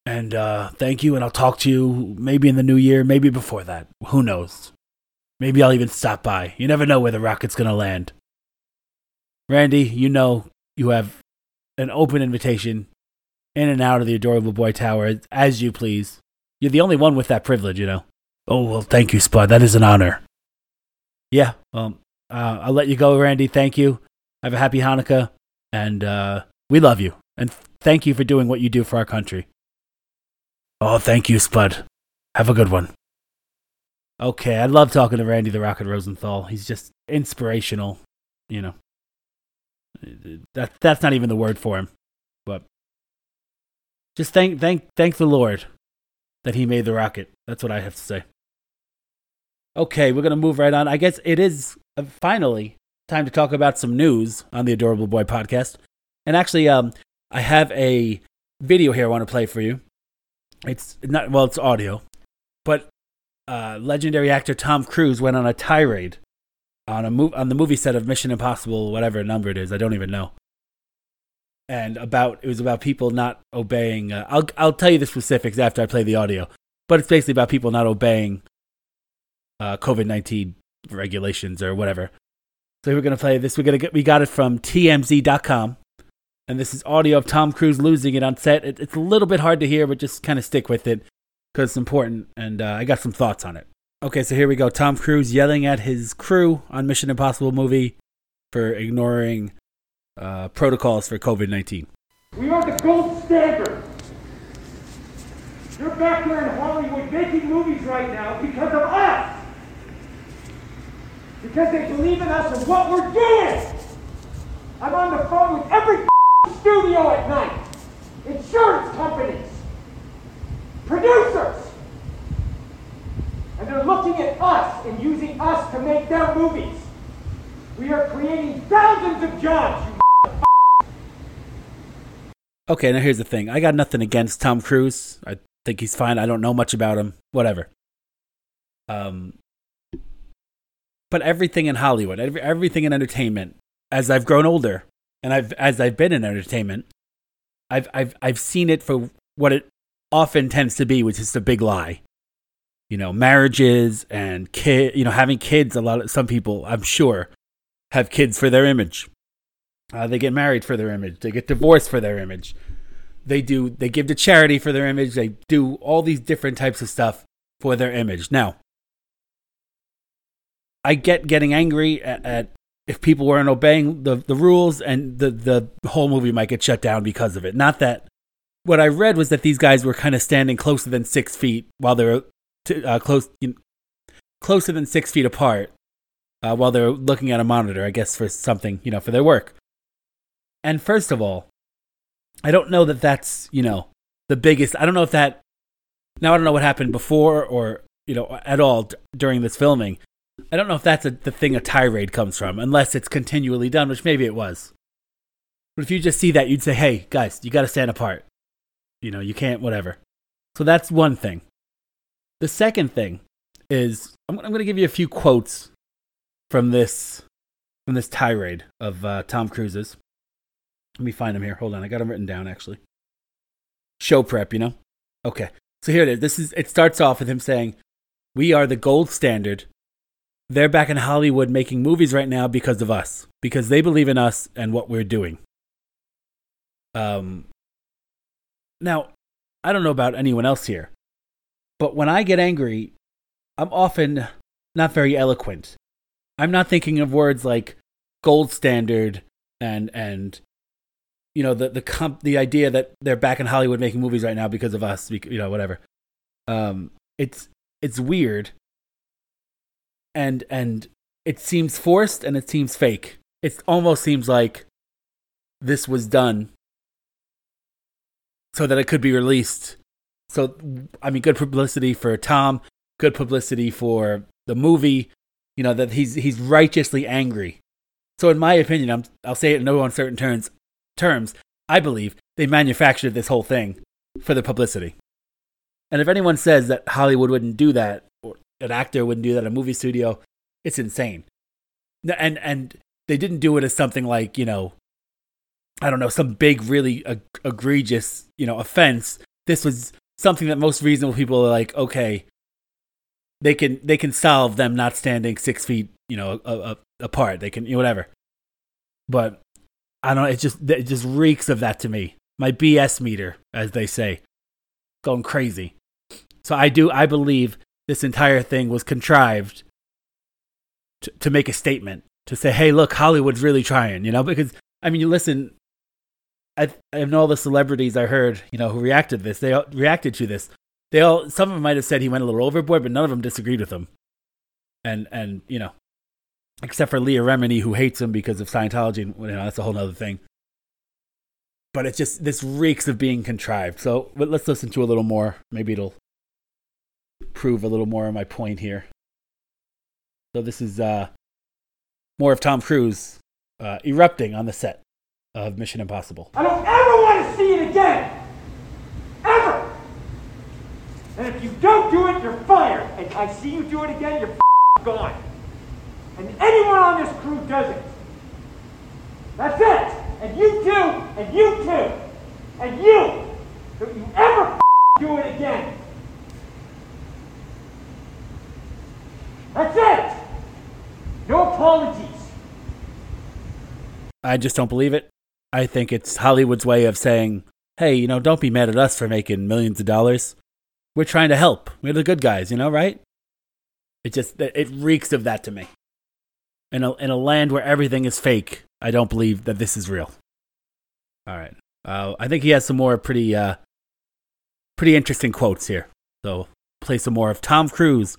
And uh, thank you, and I'll talk to you maybe in the new year, maybe before that. Who knows? Maybe I'll even stop by. You never know where the rocket's gonna land. Randy, you know you have an open invitation in and out of the adorable boy tower as you please. You're the only one with that privilege, you know. Oh well, thank you, Spud. That is an honor. Yeah. well, Uh, I'll let you go, Randy. Thank you. Have a happy Hanukkah, and uh, we love you. And thank you for doing what you do for our country. Oh, thank you, Spud. Have a good one. Okay, I love talking to Randy the Rocket Rosenthal. He's just inspirational, you know. That that's not even the word for him, but just thank thank thank the Lord that He made the rocket. That's what I have to say. Okay, we're gonna move right on. I guess it is uh, finally time to talk about some news on the Adorable Boy podcast. And actually, um, I have a video here I want to play for you. It's not well, it's audio, but uh, legendary actor Tom Cruise went on a tirade on a move on the movie set of Mission Impossible, whatever number it is. I don't even know. And about it was about people not obeying. Uh, I'll I'll tell you the specifics after I play the audio, but it's basically about people not obeying uh, COVID nineteen regulations or whatever. So we're gonna play this. We're gonna get we got it from TMZ.com, and this is audio of Tom Cruise losing it on set. It, it's a little bit hard to hear, but just kind of stick with it because it's important, and uh, I got some thoughts on it. Okay, so here we go. Tom Cruise yelling at his crew on Mission Impossible movie for ignoring uh, protocols for COVID 19. We are the gold standard. You're back here in Hollywood making movies right now because of us. Because they believe in us and what we're doing. I'm on the phone with every studio at night, insurance companies, producers. And they're looking at us and using us to make their movies. We are creating thousands of jobs, you Okay, now here's the thing. I got nothing against Tom Cruise. I think he's fine. I don't know much about him. Whatever. Um, but everything in Hollywood, every, everything in entertainment, as I've grown older and I've as I've been in entertainment, I've I've I've seen it for what it often tends to be, which is a big lie. You know, marriages and kid, you know, having kids. A lot of some people, I'm sure, have kids for their image. Uh, they get married for their image. They get divorced for their image. They do. They give to charity for their image. They do all these different types of stuff for their image. Now, I get getting angry at, at if people weren't obeying the, the rules and the, the whole movie might get shut down because of it. Not that what I read was that these guys were kind of standing closer than six feet while they were to, uh, close, you know, closer than six feet apart uh, while they're looking at a monitor, I guess, for something, you know, for their work. And first of all, I don't know that that's, you know, the biggest. I don't know if that. Now, I don't know what happened before or, you know, at all d- during this filming. I don't know if that's a, the thing a tirade comes from, unless it's continually done, which maybe it was. But if you just see that, you'd say, hey, guys, you got to stand apart. You know, you can't, whatever. So that's one thing. The second thing is I'm, I'm going to give you a few quotes from this from this tirade of uh, Tom Cruise's. Let me find them here. Hold on, I got them written down actually. Show prep, you know. Okay, so here it is. This is it. Starts off with him saying, "We are the gold standard. They're back in Hollywood making movies right now because of us, because they believe in us and what we're doing." Um. Now, I don't know about anyone else here, but when I get angry, I'm often not very eloquent. I'm not thinking of words like gold standard and and you know the the comp the idea that they're back in Hollywood making movies right now because of us, you know whatever. Um, it's it's weird and and it seems forced and it seems fake. It almost seems like this was done so that it could be released. So I mean good publicity for Tom, good publicity for the movie, you know that he's he's righteously angry. So in my opinion, I'm, I'll say it in no uncertain terms terms, I believe they manufactured this whole thing for the publicity. And if anyone says that Hollywood wouldn't do that, or an actor wouldn't do that, a movie studio, it's insane. And and they didn't do it as something like you know, I don't know, some big, really egregious you know offense. This was something that most reasonable people are like, okay, they can they can solve them not standing six feet you know a, a, apart. They can you know, whatever. But I don't. It just it just reeks of that to me. My BS meter, as they say, going crazy. So I do I believe this entire thing was contrived to, to make a statement to say, hey, look, Hollywood's really trying, you know, because I mean, you listen. I know all the celebrities I heard, you know, who reacted to this. They reacted to this. They all some of them might have said he went a little overboard, but none of them disagreed with him. And and you know, except for Leah Remini, who hates him because of Scientology, and you know, that's a whole other thing. But it's just this reeks of being contrived. So let's listen to a little more. Maybe it'll prove a little more of my point here. So this is uh, more of Tom Cruise uh, erupting on the set of Mission Impossible. I don't ever want to see it again. Ever. And if you don't do it, you're fired. And I see you do it again, you're f- gone. And anyone on this crew does it. That's it. And you too. And you too. And you. Don't you ever f- do it again. That's it. No apologies. I just don't believe it. I think it's Hollywood's way of saying, hey, you know, don't be mad at us for making millions of dollars. We're trying to help. We're the good guys, you know, right? It just, it reeks of that to me. In a, in a land where everything is fake, I don't believe that this is real. All right. Uh, I think he has some more pretty, uh, pretty interesting quotes here. So play some more of Tom Cruise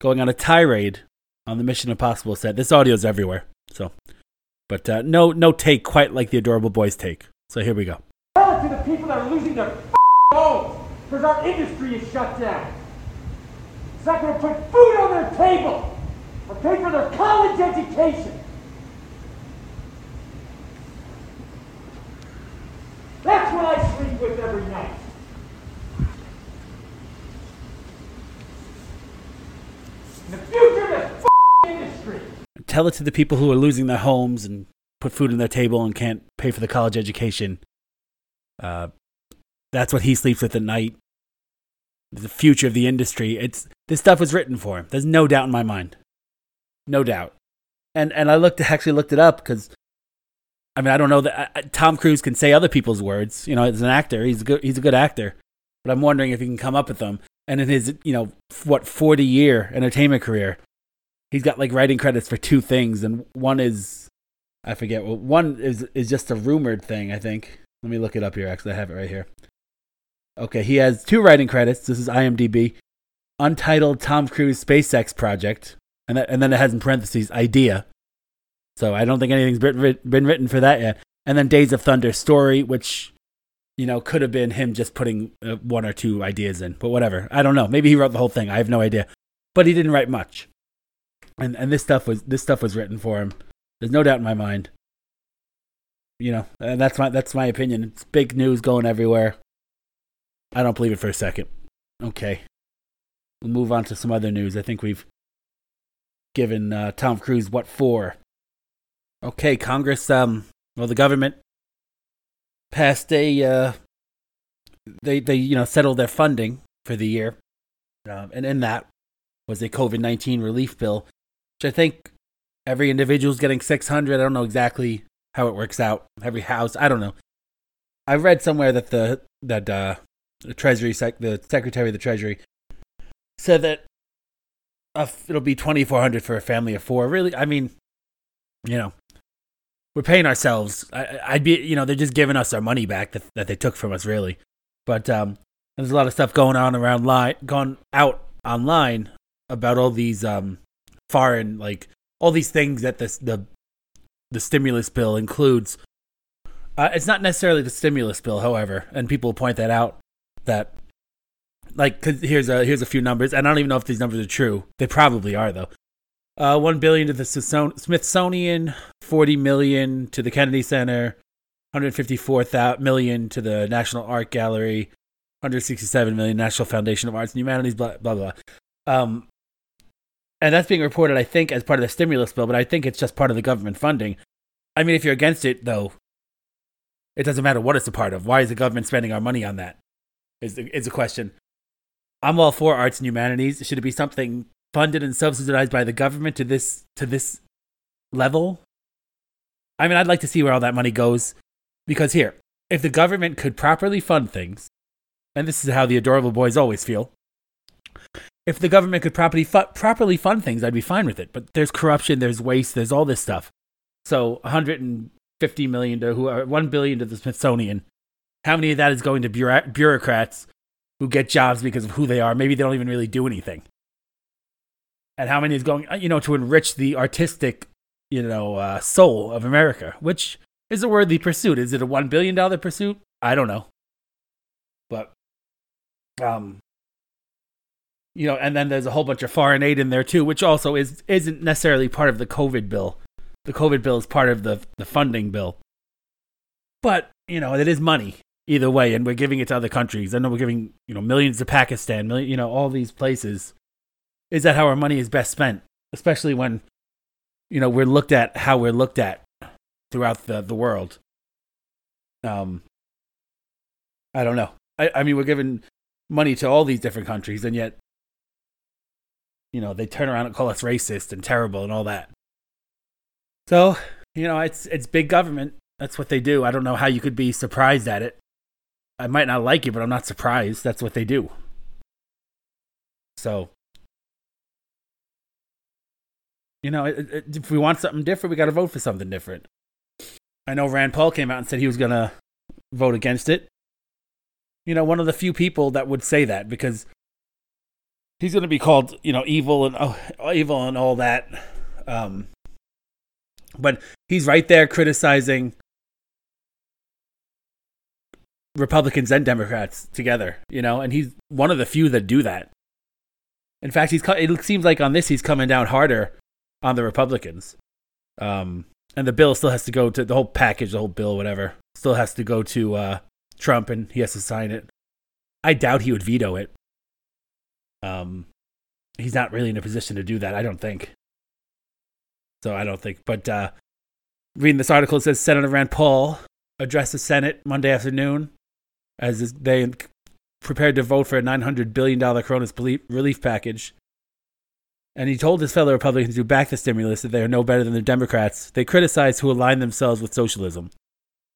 going on a tirade on the Mission Impossible set. This audio is everywhere. So but uh, no, no take quite like the Adorable Boys take. So here we go. Tell it to the people that are losing their homes because our industry is shut down. It's not going to put food on their table or pay for their college education. That's what I sleep with every night. And the future of this industry Tell it to the people who are losing their homes and put food on their table and can't pay for the college education. Uh, that's what he sleeps with at night. The future of the industry. It's this stuff was written for him. There's no doubt in my mind. No doubt. And and I looked actually looked it up because I mean I don't know that Tom Cruise can say other people's words. You know, as an actor, he's a good he's a good actor. But I'm wondering if he can come up with them. And in his you know what 40 year entertainment career, he's got like writing credits for two things, and one is I forget. Well, one is is just a rumored thing. I think. Let me look it up here. Actually, I have it right here. Okay, he has two writing credits. This is IMDb. Untitled Tom Cruise SpaceX project, and that, and then it has in parentheses idea. So I don't think anything's been, been written for that yet. And then Days of Thunder story, which you know could have been him just putting uh, one or two ideas in, but whatever. I don't know. Maybe he wrote the whole thing. I have no idea. But he didn't write much. And and this stuff was this stuff was written for him. There's no doubt in my mind. You know, and that's my that's my opinion. It's big news going everywhere. I don't believe it for a second. Okay. We'll move on to some other news. I think we've given uh, Tom Cruise what for. Okay, Congress um well the government passed a uh they they you know settled their funding for the year. Um, and in that was a COVID-19 relief bill, which I think every individual's getting 600. I don't know exactly how it works out. Every house, I don't know. I read somewhere that the that uh, the Treasury sec, the Secretary of the Treasury said that it'll be 2400 for a family of four. Really, I mean, you know, we're paying ourselves. I, I'd be, you know, they're just giving us our money back that, that they took from us, really. But um, there's a lot of stuff going on around line, gone out online about all these um foreign like all these things that this the the stimulus bill includes. Uh, it's not necessarily the stimulus bill, however, and people point that out that like cause here's a here's a few numbers, and I don't even know if these numbers are true. They probably are though. Uh, one billion to the Smithsonian, forty million to the Kennedy Center, 154 million to the National Art Gallery, 167 million National Foundation of Arts and Humanities, blah blah blah. Um, and that's being reported, I think, as part of the stimulus bill, but I think it's just part of the government funding. I mean, if you're against it, though, it doesn't matter what it's a part of. Why is the government spending our money on that? Is the, is a question. I'm all for arts and humanities. Should it be something funded and subsidized by the government to this to this level? I mean, I'd like to see where all that money goes, because here, if the government could properly fund things, and this is how the adorable boys always feel, if the government could properly fu- properly fund things, I'd be fine with it. But there's corruption, there's waste, there's all this stuff. So 150 million to who are 1 billion to the Smithsonian. How many of that is going to bureau- bureaucrats who get jobs because of who they are? Maybe they don't even really do anything. And how many is going, uh, you know, to enrich the artistic, you know, uh, soul of America, which is a worthy pursuit. Is it a one billion dollar pursuit? I don't know. But um, you know, and then there's a whole bunch of foreign aid in there too, which also is isn't necessarily part of the COVID bill. The COVID bill is part of the the funding bill. But, you know, it is money either way, and we're giving it to other countries. I know we're giving, you know, millions to Pakistan, million, you know, all these places. Is that how our money is best spent? Especially when, you know, we're looked at how we're looked at throughout the, the world. Um, I don't know. I, I mean, we're giving money to all these different countries, and yet you know, they turn around and call us racist and terrible and all that. So, you know, it's it's big government. That's what they do. I don't know how you could be surprised at it. I might not like it, but I'm not surprised. That's what they do. So, you know, it, it, if we want something different, we got to vote for something different. I know Rand Paul came out and said he was going to vote against it. You know, one of the few people that would say that because he's going to be called, you know, evil and oh, evil and all that. Um, but he's right there criticizing Republicans and Democrats together, you know, and he's one of the few that do that. In fact, he's it seems like on this he's coming down harder on the Republicans. Um, and the bill still has to go to the whole package, the whole bill, whatever, still has to go to uh, Trump, and he has to sign it. I doubt he would veto it, um, he's not really in a position to do that, I don't think. So I don't think. But uh, reading this article, it says Senator Rand Paul addressed the Senate Monday afternoon as they prepared to vote for a $900 billion coronavirus relief package. And he told his fellow Republicans who backed the stimulus that they are no better than the Democrats. They criticize who align themselves with socialism.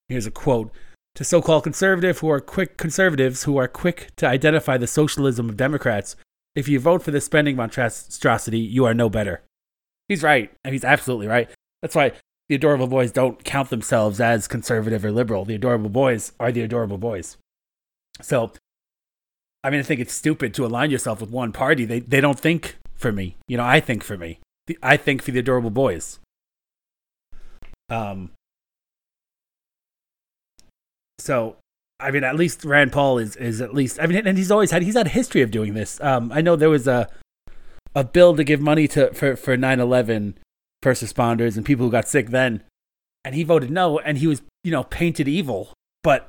Here's a quote to so-called conservative who are quick conservatives who are quick to identify the socialism of Democrats if you vote for the spending monstrosity, you are no better. He's right. He's absolutely right. That's why the adorable boys don't count themselves as conservative or liberal. The adorable boys are the adorable boys. So, I mean, I think it's stupid to align yourself with one party. They they don't think for me. You know, I think for me. I think for the adorable boys. Um. So I mean, at least Rand Paul is is at least. I mean, and he's always had he's had a history of doing this. Um, I know there was a a bill to give money to for for 9/11 first responders and people who got sick then, and he voted no, and he was you know painted evil. But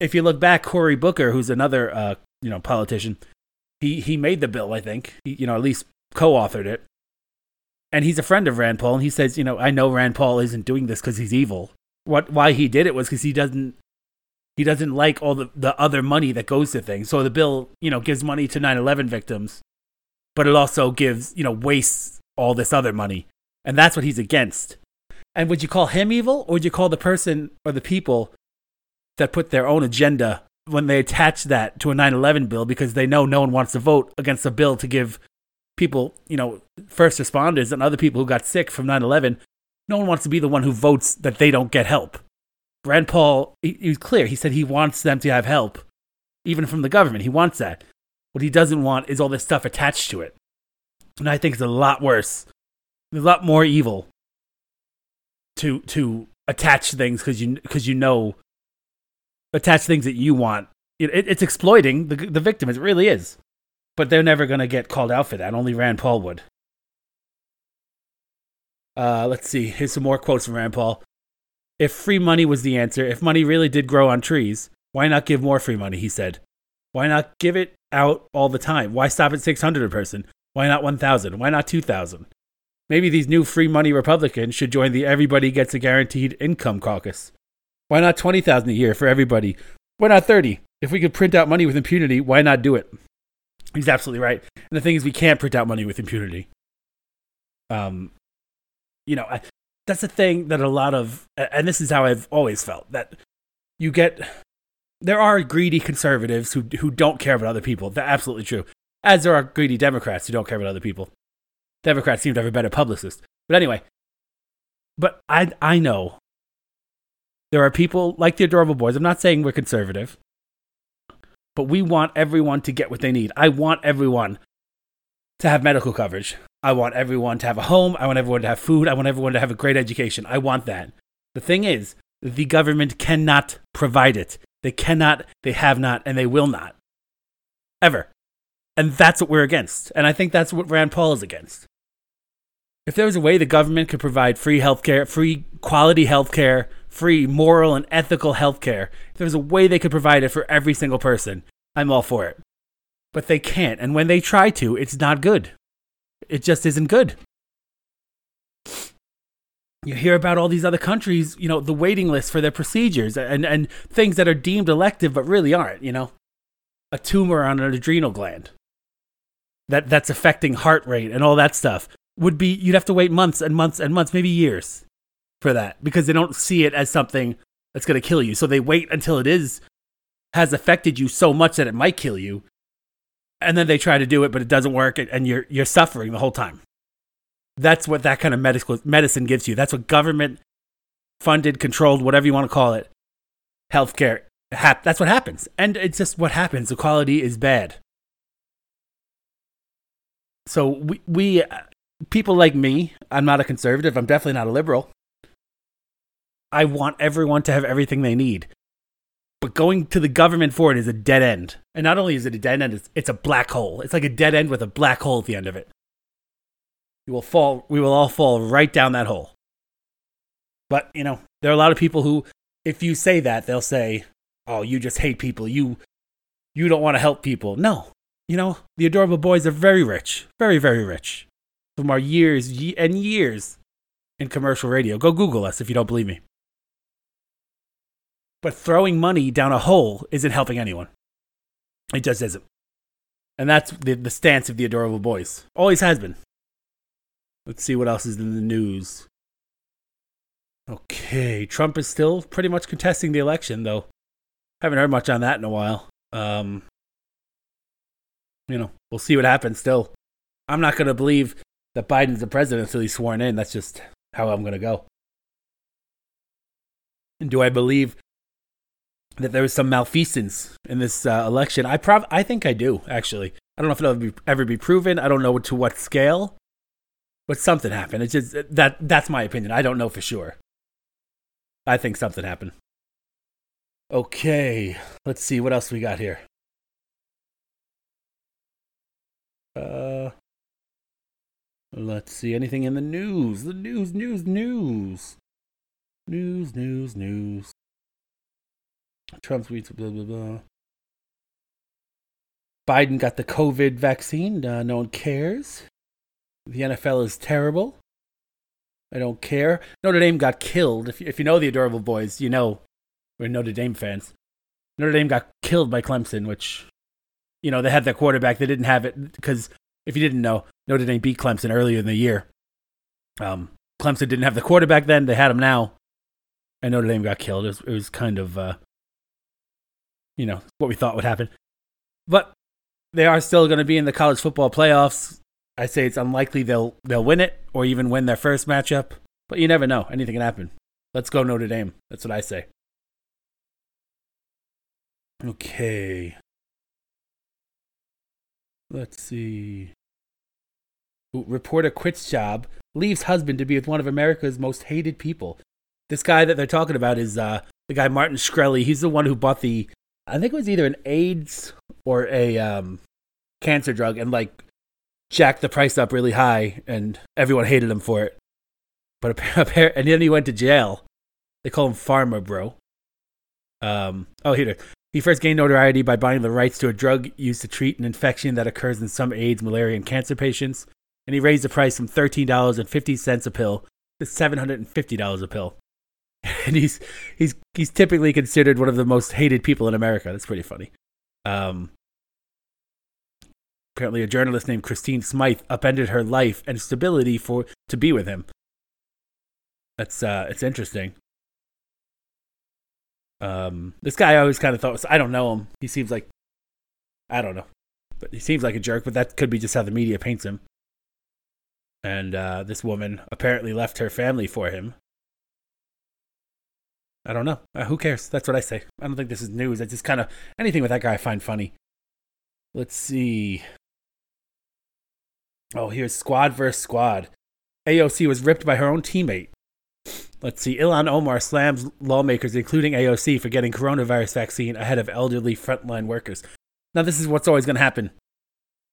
if you look back, Cory Booker, who's another uh, you know politician, he he made the bill. I think he, you know at least co-authored it, and he's a friend of Rand Paul. And he says, you know, I know Rand Paul isn't doing this because he's evil. What why he did it was because he doesn't he doesn't like all the, the other money that goes to things. So the bill, you know, gives money to 9/11 victims, but it also gives, you know, wastes all this other money. And that's what he's against. And would you call him evil or would you call the person or the people that put their own agenda when they attach that to a 9/11 bill because they know no one wants to vote against a bill to give people, you know, first responders and other people who got sick from 9/11, no one wants to be the one who votes that they don't get help. Rand Paul, he, he was clear. He said he wants them to have help, even from the government. He wants that. What he doesn't want is all this stuff attached to it. And I think it's a lot worse. A lot more evil to to attach things because you because you know attach things that you want. It, it, it's exploiting the the victim. It really is. But they're never gonna get called out for that. Only Rand Paul would. Uh, let's see. Here's some more quotes from Rand Paul. If free money was the answer, if money really did grow on trees, why not give more free money? He said. Why not give it out all the time? Why stop at 600 a person? Why not 1,000? Why not 2,000? Maybe these new free money Republicans should join the Everybody Gets a Guaranteed Income caucus. Why not 20,000 a year for everybody? Why not 30? If we could print out money with impunity, why not do it? He's absolutely right. And the thing is, we can't print out money with impunity. Um, you know, I, that's the thing that a lot of, and this is how I've always felt that you get, there are greedy conservatives who who don't care about other people. That's absolutely true. As there are greedy Democrats who don't care about other people. Democrats seem to have a better publicist. But anyway, but I I know there are people like the adorable boys. I'm not saying we're conservative, but we want everyone to get what they need. I want everyone to have medical coverage. I want everyone to have a home. I want everyone to have food. I want everyone to have a great education. I want that. The thing is, the government cannot provide it. They cannot, they have not, and they will not. Ever. And that's what we're against. And I think that's what Rand Paul is against. If there was a way the government could provide free healthcare, free quality healthcare, free moral and ethical healthcare, if there was a way they could provide it for every single person, I'm all for it. But they can't. And when they try to, it's not good. It just isn't good. You hear about all these other countries, you know, the waiting list for their procedures and, and things that are deemed elective but really aren't, you know. A tumor on an adrenal gland that, that's affecting heart rate and all that stuff would be, you'd have to wait months and months and months, maybe years for that because they don't see it as something that's going to kill you. So they wait until it is, has affected you so much that it might kill you and then they try to do it, but it doesn't work, and you're you're suffering the whole time. That's what that kind of medical medicine gives you. That's what government funded, controlled, whatever you want to call it, healthcare. Hap- that's what happens, and it's just what happens. The quality is bad. So we we uh, people like me. I'm not a conservative. I'm definitely not a liberal. I want everyone to have everything they need. But going to the government for it is a dead end. And not only is it a dead end, it's, it's a black hole. It's like a dead end with a black hole at the end of it. We will fall we will all fall right down that hole. But, you know, there are a lot of people who if you say that, they'll say, "Oh, you just hate people. You you don't want to help people." No. You know, the adorable boys are very rich. Very, very rich. From our years and years in commercial radio. Go Google us if you don't believe me. But throwing money down a hole isn't helping anyone. It just isn't. And that's the, the stance of the adorable boys. Always has been. Let's see what else is in the news. Okay, Trump is still pretty much contesting the election, though. Haven't heard much on that in a while. Um, you know, we'll see what happens still. I'm not going to believe that Biden's the president until he's sworn in. That's just how I'm going to go. And do I believe that there was some malfeasance in this uh, election. I prob I think I do actually. I don't know if it'll ever be, ever be proven. I don't know to what scale, but something happened. It's just that that's my opinion. I don't know for sure. I think something happened. Okay, let's see what else we got here. Uh, let's see anything in the news. The news, news, news, news, news, news. Trump tweets, blah, blah, blah. Biden got the COVID vaccine. Uh, no one cares. The NFL is terrible. I don't care. Notre Dame got killed. If, if you know the adorable boys, you know we're Notre Dame fans. Notre Dame got killed by Clemson, which, you know, they had their quarterback. They didn't have it because if you didn't know, Notre Dame beat Clemson earlier in the year. Um, Clemson didn't have the quarterback then. They had him now. And Notre Dame got killed. It was, it was kind of uh, you know, what we thought would happen. But they are still going to be in the college football playoffs. I say it's unlikely they'll they'll win it or even win their first matchup, but you never know. Anything can happen. Let's go Notre Dame. That's what I say. Okay. Let's see. Ooh, Reporter quits job, leaves husband to be with one of America's most hated people. This guy that they're talking about is uh, the guy Martin Shkreli. He's the one who bought the, I think it was either an AIDS or a um, cancer drug, and like jacked the price up really high, and everyone hated him for it. But apparently, and then he went to jail. They call him Pharma Bro. Um, oh, here. He first gained notoriety by buying the rights to a drug used to treat an infection that occurs in some AIDS, malaria, and cancer patients. And he raised the price from $13.50 a pill to $750 a pill. And he's, he's, he's typically considered one of the most hated people in America. That's pretty funny. Um, apparently, a journalist named Christine Smythe upended her life and stability for to be with him. That's uh, it's interesting. Um, this guy I always kind of thought was I don't know him. He seems like I don't know, but he seems like a jerk. But that could be just how the media paints him. And uh, this woman apparently left her family for him. I don't know. Uh, who cares? That's what I say. I don't think this is news. I just kind of anything with that guy I find funny. Let's see. Oh, here's squad versus squad. AOC was ripped by her own teammate. Let's see. Ilhan Omar slams lawmakers, including AOC, for getting coronavirus vaccine ahead of elderly frontline workers. Now, this is what's always going to happen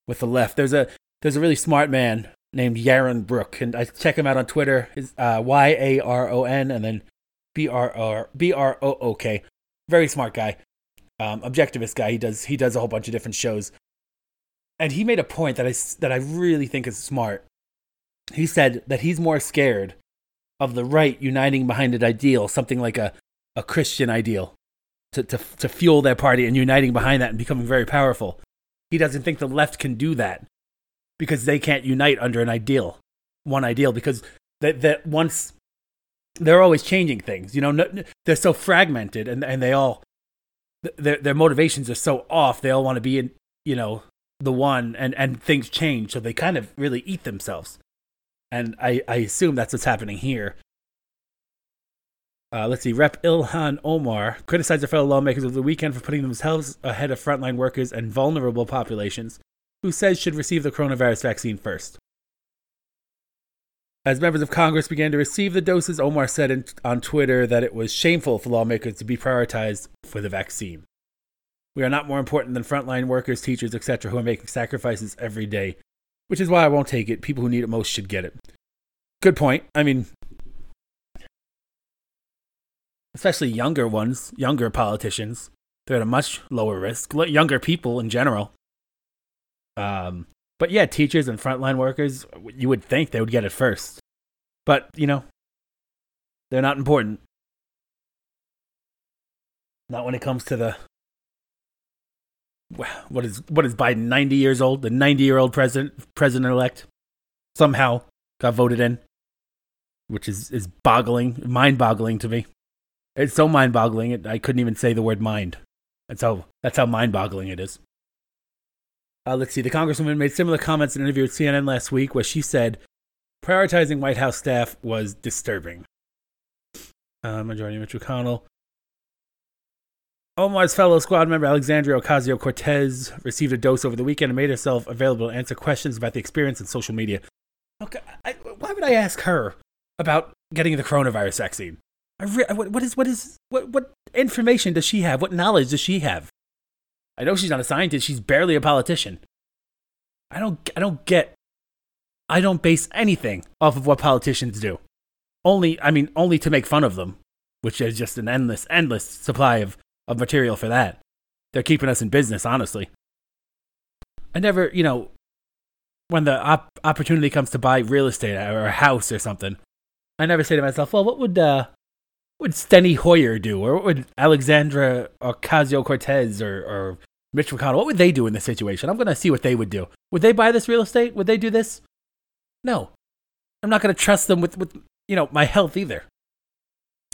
with the left. There's a there's a really smart man named Yaron Brook, and I check him out on Twitter. Is uh, Y A R O N and then B R R B R O O K. Very smart guy, um, objectivist guy. He does he does a whole bunch of different shows, and he made a point that I that I really think is smart. He said that he's more scared of the right uniting behind an ideal, something like a, a Christian ideal, to, to, to fuel their party and uniting behind that and becoming very powerful. He doesn't think the left can do that because they can't unite under an ideal, one ideal, because that, that once they're always changing things, you know, no, they're so fragmented and, and they all, their, their motivations are so off. They all want to be in, you know, the one and, and things change. So they kind of really eat themselves. And I, I assume that's what's happening here. Uh, let's see. Rep Ilhan Omar criticized her fellow lawmakers over the weekend for putting themselves ahead of frontline workers and vulnerable populations, who says should receive the coronavirus vaccine first. As members of Congress began to receive the doses, Omar said in, on Twitter that it was shameful for lawmakers to be prioritized for the vaccine. We are not more important than frontline workers, teachers, etc., who are making sacrifices every day which is why I won't take it. People who need it most should get it. Good point. I mean, especially younger ones, younger politicians, they're at a much lower risk. Younger people in general. Um, but yeah, teachers and frontline workers, you would think they would get it first. But, you know, they're not important. Not when it comes to the what is what is Biden 90 years old? The 90 year old president president elect somehow got voted in, which is is boggling, mind boggling to me. It's so mind boggling. I couldn't even say the word mind. That's how that's how mind boggling it is. Uh, let's see. The congresswoman made similar comments in an interview with CNN last week, where she said prioritizing White House staff was disturbing. Uh, Majority Mitch McConnell Omar's fellow squad member Alexandria Ocasio Cortez received a dose over the weekend and made herself available to answer questions about the experience in social media. Okay, I, why would I ask her about getting the coronavirus vaccine? Re- what, what is what is what what information does she have? What knowledge does she have? I know she's not a scientist. She's barely a politician. I don't I don't get. I don't base anything off of what politicians do. Only I mean only to make fun of them, which is just an endless endless supply of of material for that. They're keeping us in business, honestly. I never, you know, when the op- opportunity comes to buy real estate or a house or something, I never say to myself, well, what would, uh, would Steny Hoyer do? Or what would Alexandra Ocasio Cortez or, or Mitch McConnell, what would they do in this situation? I'm going to see what they would do. Would they buy this real estate? Would they do this? No. I'm not going to trust them with, with, you know, my health either.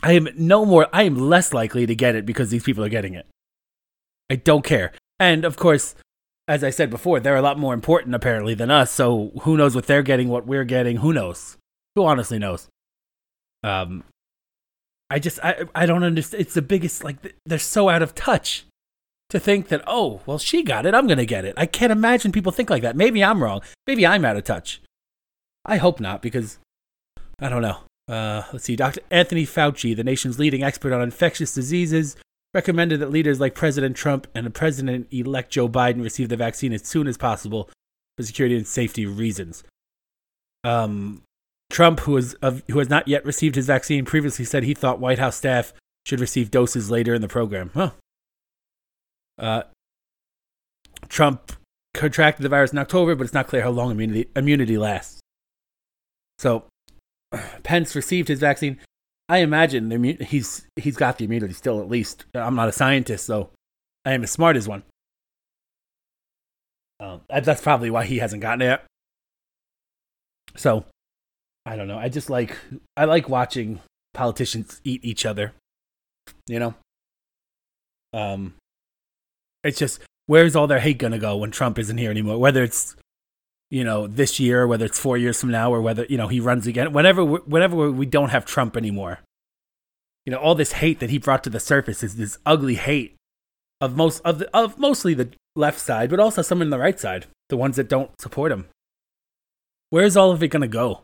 I am no more, I am less likely to get it because these people are getting it. I don't care. And of course, as I said before, they're a lot more important apparently than us. So who knows what they're getting, what we're getting? Who knows? Who honestly knows? Um, I just, I, I don't understand. It's the biggest, like, they're so out of touch. To think that, oh, well, she got it. I'm going to get it. I can't imagine people think like that. Maybe I'm wrong. Maybe I'm out of touch. I hope not because I don't know. Uh, let's see. Dr. Anthony Fauci, the nation's leading expert on infectious diseases, recommended that leaders like President Trump and the President elect Joe Biden receive the vaccine as soon as possible for security and safety reasons. Um, Trump, who, is, uh, who has not yet received his vaccine, previously said he thought White House staff should receive doses later in the program. Huh. Uh, Trump contracted the virus in October, but it's not clear how long immunity, immunity lasts. So, Pence received his vaccine. I imagine he's he's got the immunity still. At least I'm not a scientist, so I am as smart as one. Um, that's probably why he hasn't gotten it. So, I don't know. I just like I like watching politicians eat each other. You know. Um, it's just where's all their hate gonna go when Trump isn't here anymore? Whether it's you know this year, whether it's four years from now, or whether you know he runs again. Whenever whenever we don't have Trump anymore, you know all this hate that he brought to the surface is this ugly hate of most of the, of mostly the left side, but also some in the right side, the ones that don't support him. Where's all of it gonna go?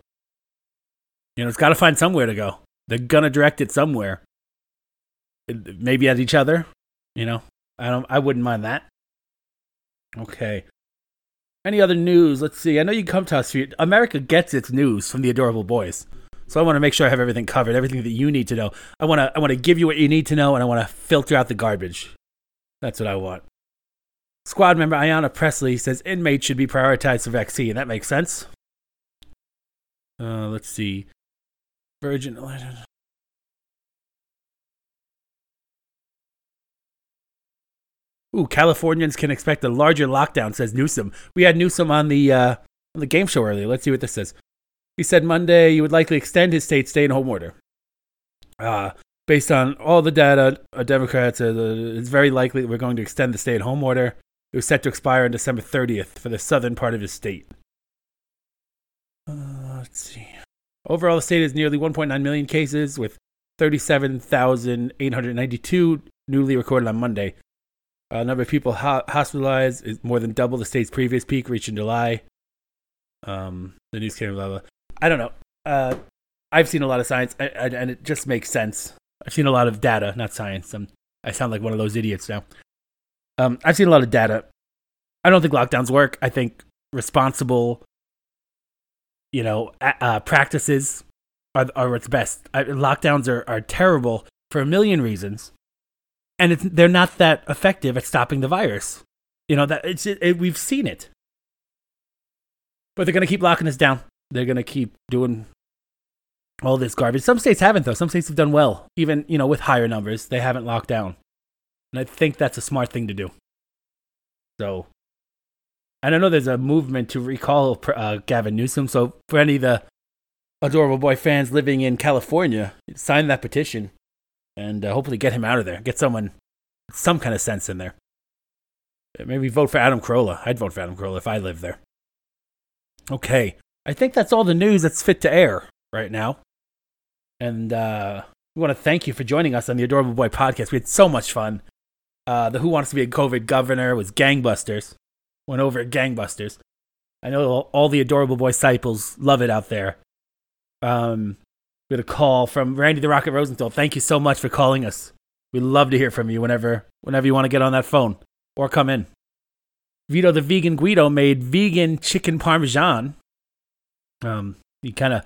You know, it's got to find somewhere to go. They're gonna direct it somewhere. Maybe at each other. You know, I don't. I wouldn't mind that. Okay. Any other news? Let's see. I know you come to us. America gets its news from the adorable boys, so I want to make sure I have everything covered, everything that you need to know. I want to. I want to give you what you need to know, and I want to filter out the garbage. That's what I want. Squad member Ayanna Pressley says inmates should be prioritized for vaccine. That makes sense. Uh, let's see. Virgin. Ooh, Californians can expect a larger lockdown, says Newsom. We had Newsom on the uh, on the game show earlier. Let's see what this says. He said Monday he would likely extend his state stay-at-home order. Uh, based on all the data, uh, Democrats, uh, it's very likely that we're going to extend the stay-at-home order. It was set to expire on December 30th for the southern part of his state. Uh, let's see. Overall, the state has nearly 1.9 million cases, with 37,892 newly recorded on Monday. Uh, number of people ho- hospitalized is more than double the state's previous peak, reached in July. Um, the news came blah blah. I don't know. Uh, I've seen a lot of science, and, and it just makes sense. I've seen a lot of data, not science. I'm, I sound like one of those idiots now. Um, I've seen a lot of data. I don't think lockdowns work. I think responsible, you know, uh, practices are, are what's best. I, lockdowns are, are terrible for a million reasons and they're not that effective at stopping the virus. You know that it's it, it, we've seen it, but they're gonna keep locking us down. They're gonna keep doing all this garbage. Some states haven't though. Some states have done well, even you know with higher numbers. They haven't locked down, and I think that's a smart thing to do. So, and I know there's a movement to recall uh, Gavin Newsom. So for any of the adorable boy fans living in California, sign that petition and uh, hopefully get him out of there. Get someone, some kind of sense in there. Maybe vote for Adam Carolla. I'd vote for Adam Carolla if I lived there. Okay, I think that's all the news that's fit to air right now. And uh, we want to thank you for joining us on the Adorable Boy podcast. We had so much fun. Uh, the Who Wants to Be a COVID Governor was gangbusters. Went over at gangbusters. I know all, all the Adorable Boy disciples love it out there. Um, we had a call from Randy the Rocket Rosenthal. Thank you so much for calling us. We'd love to hear from you whenever whenever you want to get on that phone or come in. Vito the vegan Guido made vegan chicken parmesan. Um, he kind of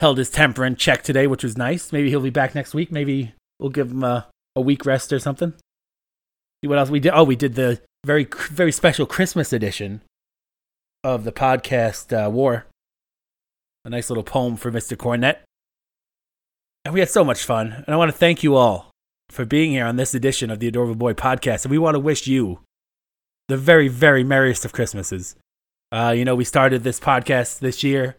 held his temper in check today, which was nice. Maybe he'll be back next week. Maybe we'll give him a, a week rest or something. See what else we did? Oh, we did the very very special Christmas edition of the podcast uh, War. A nice little poem for Mr. Cornette. And we had so much fun. And I want to thank you all for being here on this edition of the Adorable Boy podcast. And we want to wish you the very, very merriest of Christmases. Uh, you know, we started this podcast this year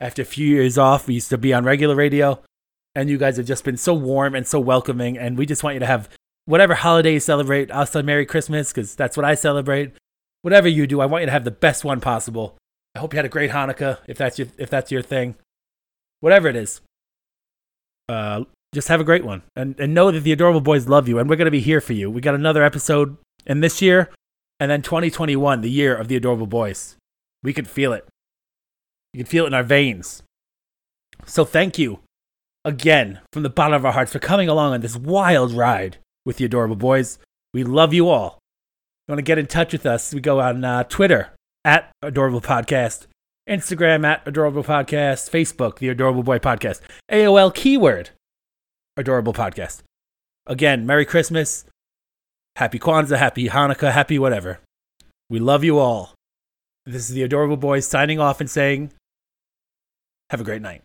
after a few years off. We used to be on regular radio, and you guys have just been so warm and so welcoming. And we just want you to have whatever holiday you celebrate. I'll say Merry Christmas because that's what I celebrate. Whatever you do, I want you to have the best one possible. I hope you had a great Hanukkah if that's your if that's your thing. Whatever it is, uh, just have a great one and, and know that the adorable boys love you and we're going to be here for you we got another episode in this year, and then 2021, the year of the adorable boys. We could feel it. You can feel it in our veins. So thank you again from the bottom of our hearts for coming along on this wild ride with the adorable boys. We love you all. You want to get in touch with us? We go on uh, Twitter at Adorable Podcast, Instagram at Adorable Podcast, Facebook, The Adorable Boy Podcast, AOL keyword Adorable Podcast. Again, Merry Christmas, Happy Kwanzaa, Happy Hanukkah, Happy whatever. We love you all. This is The Adorable Boys signing off and saying, have a great night.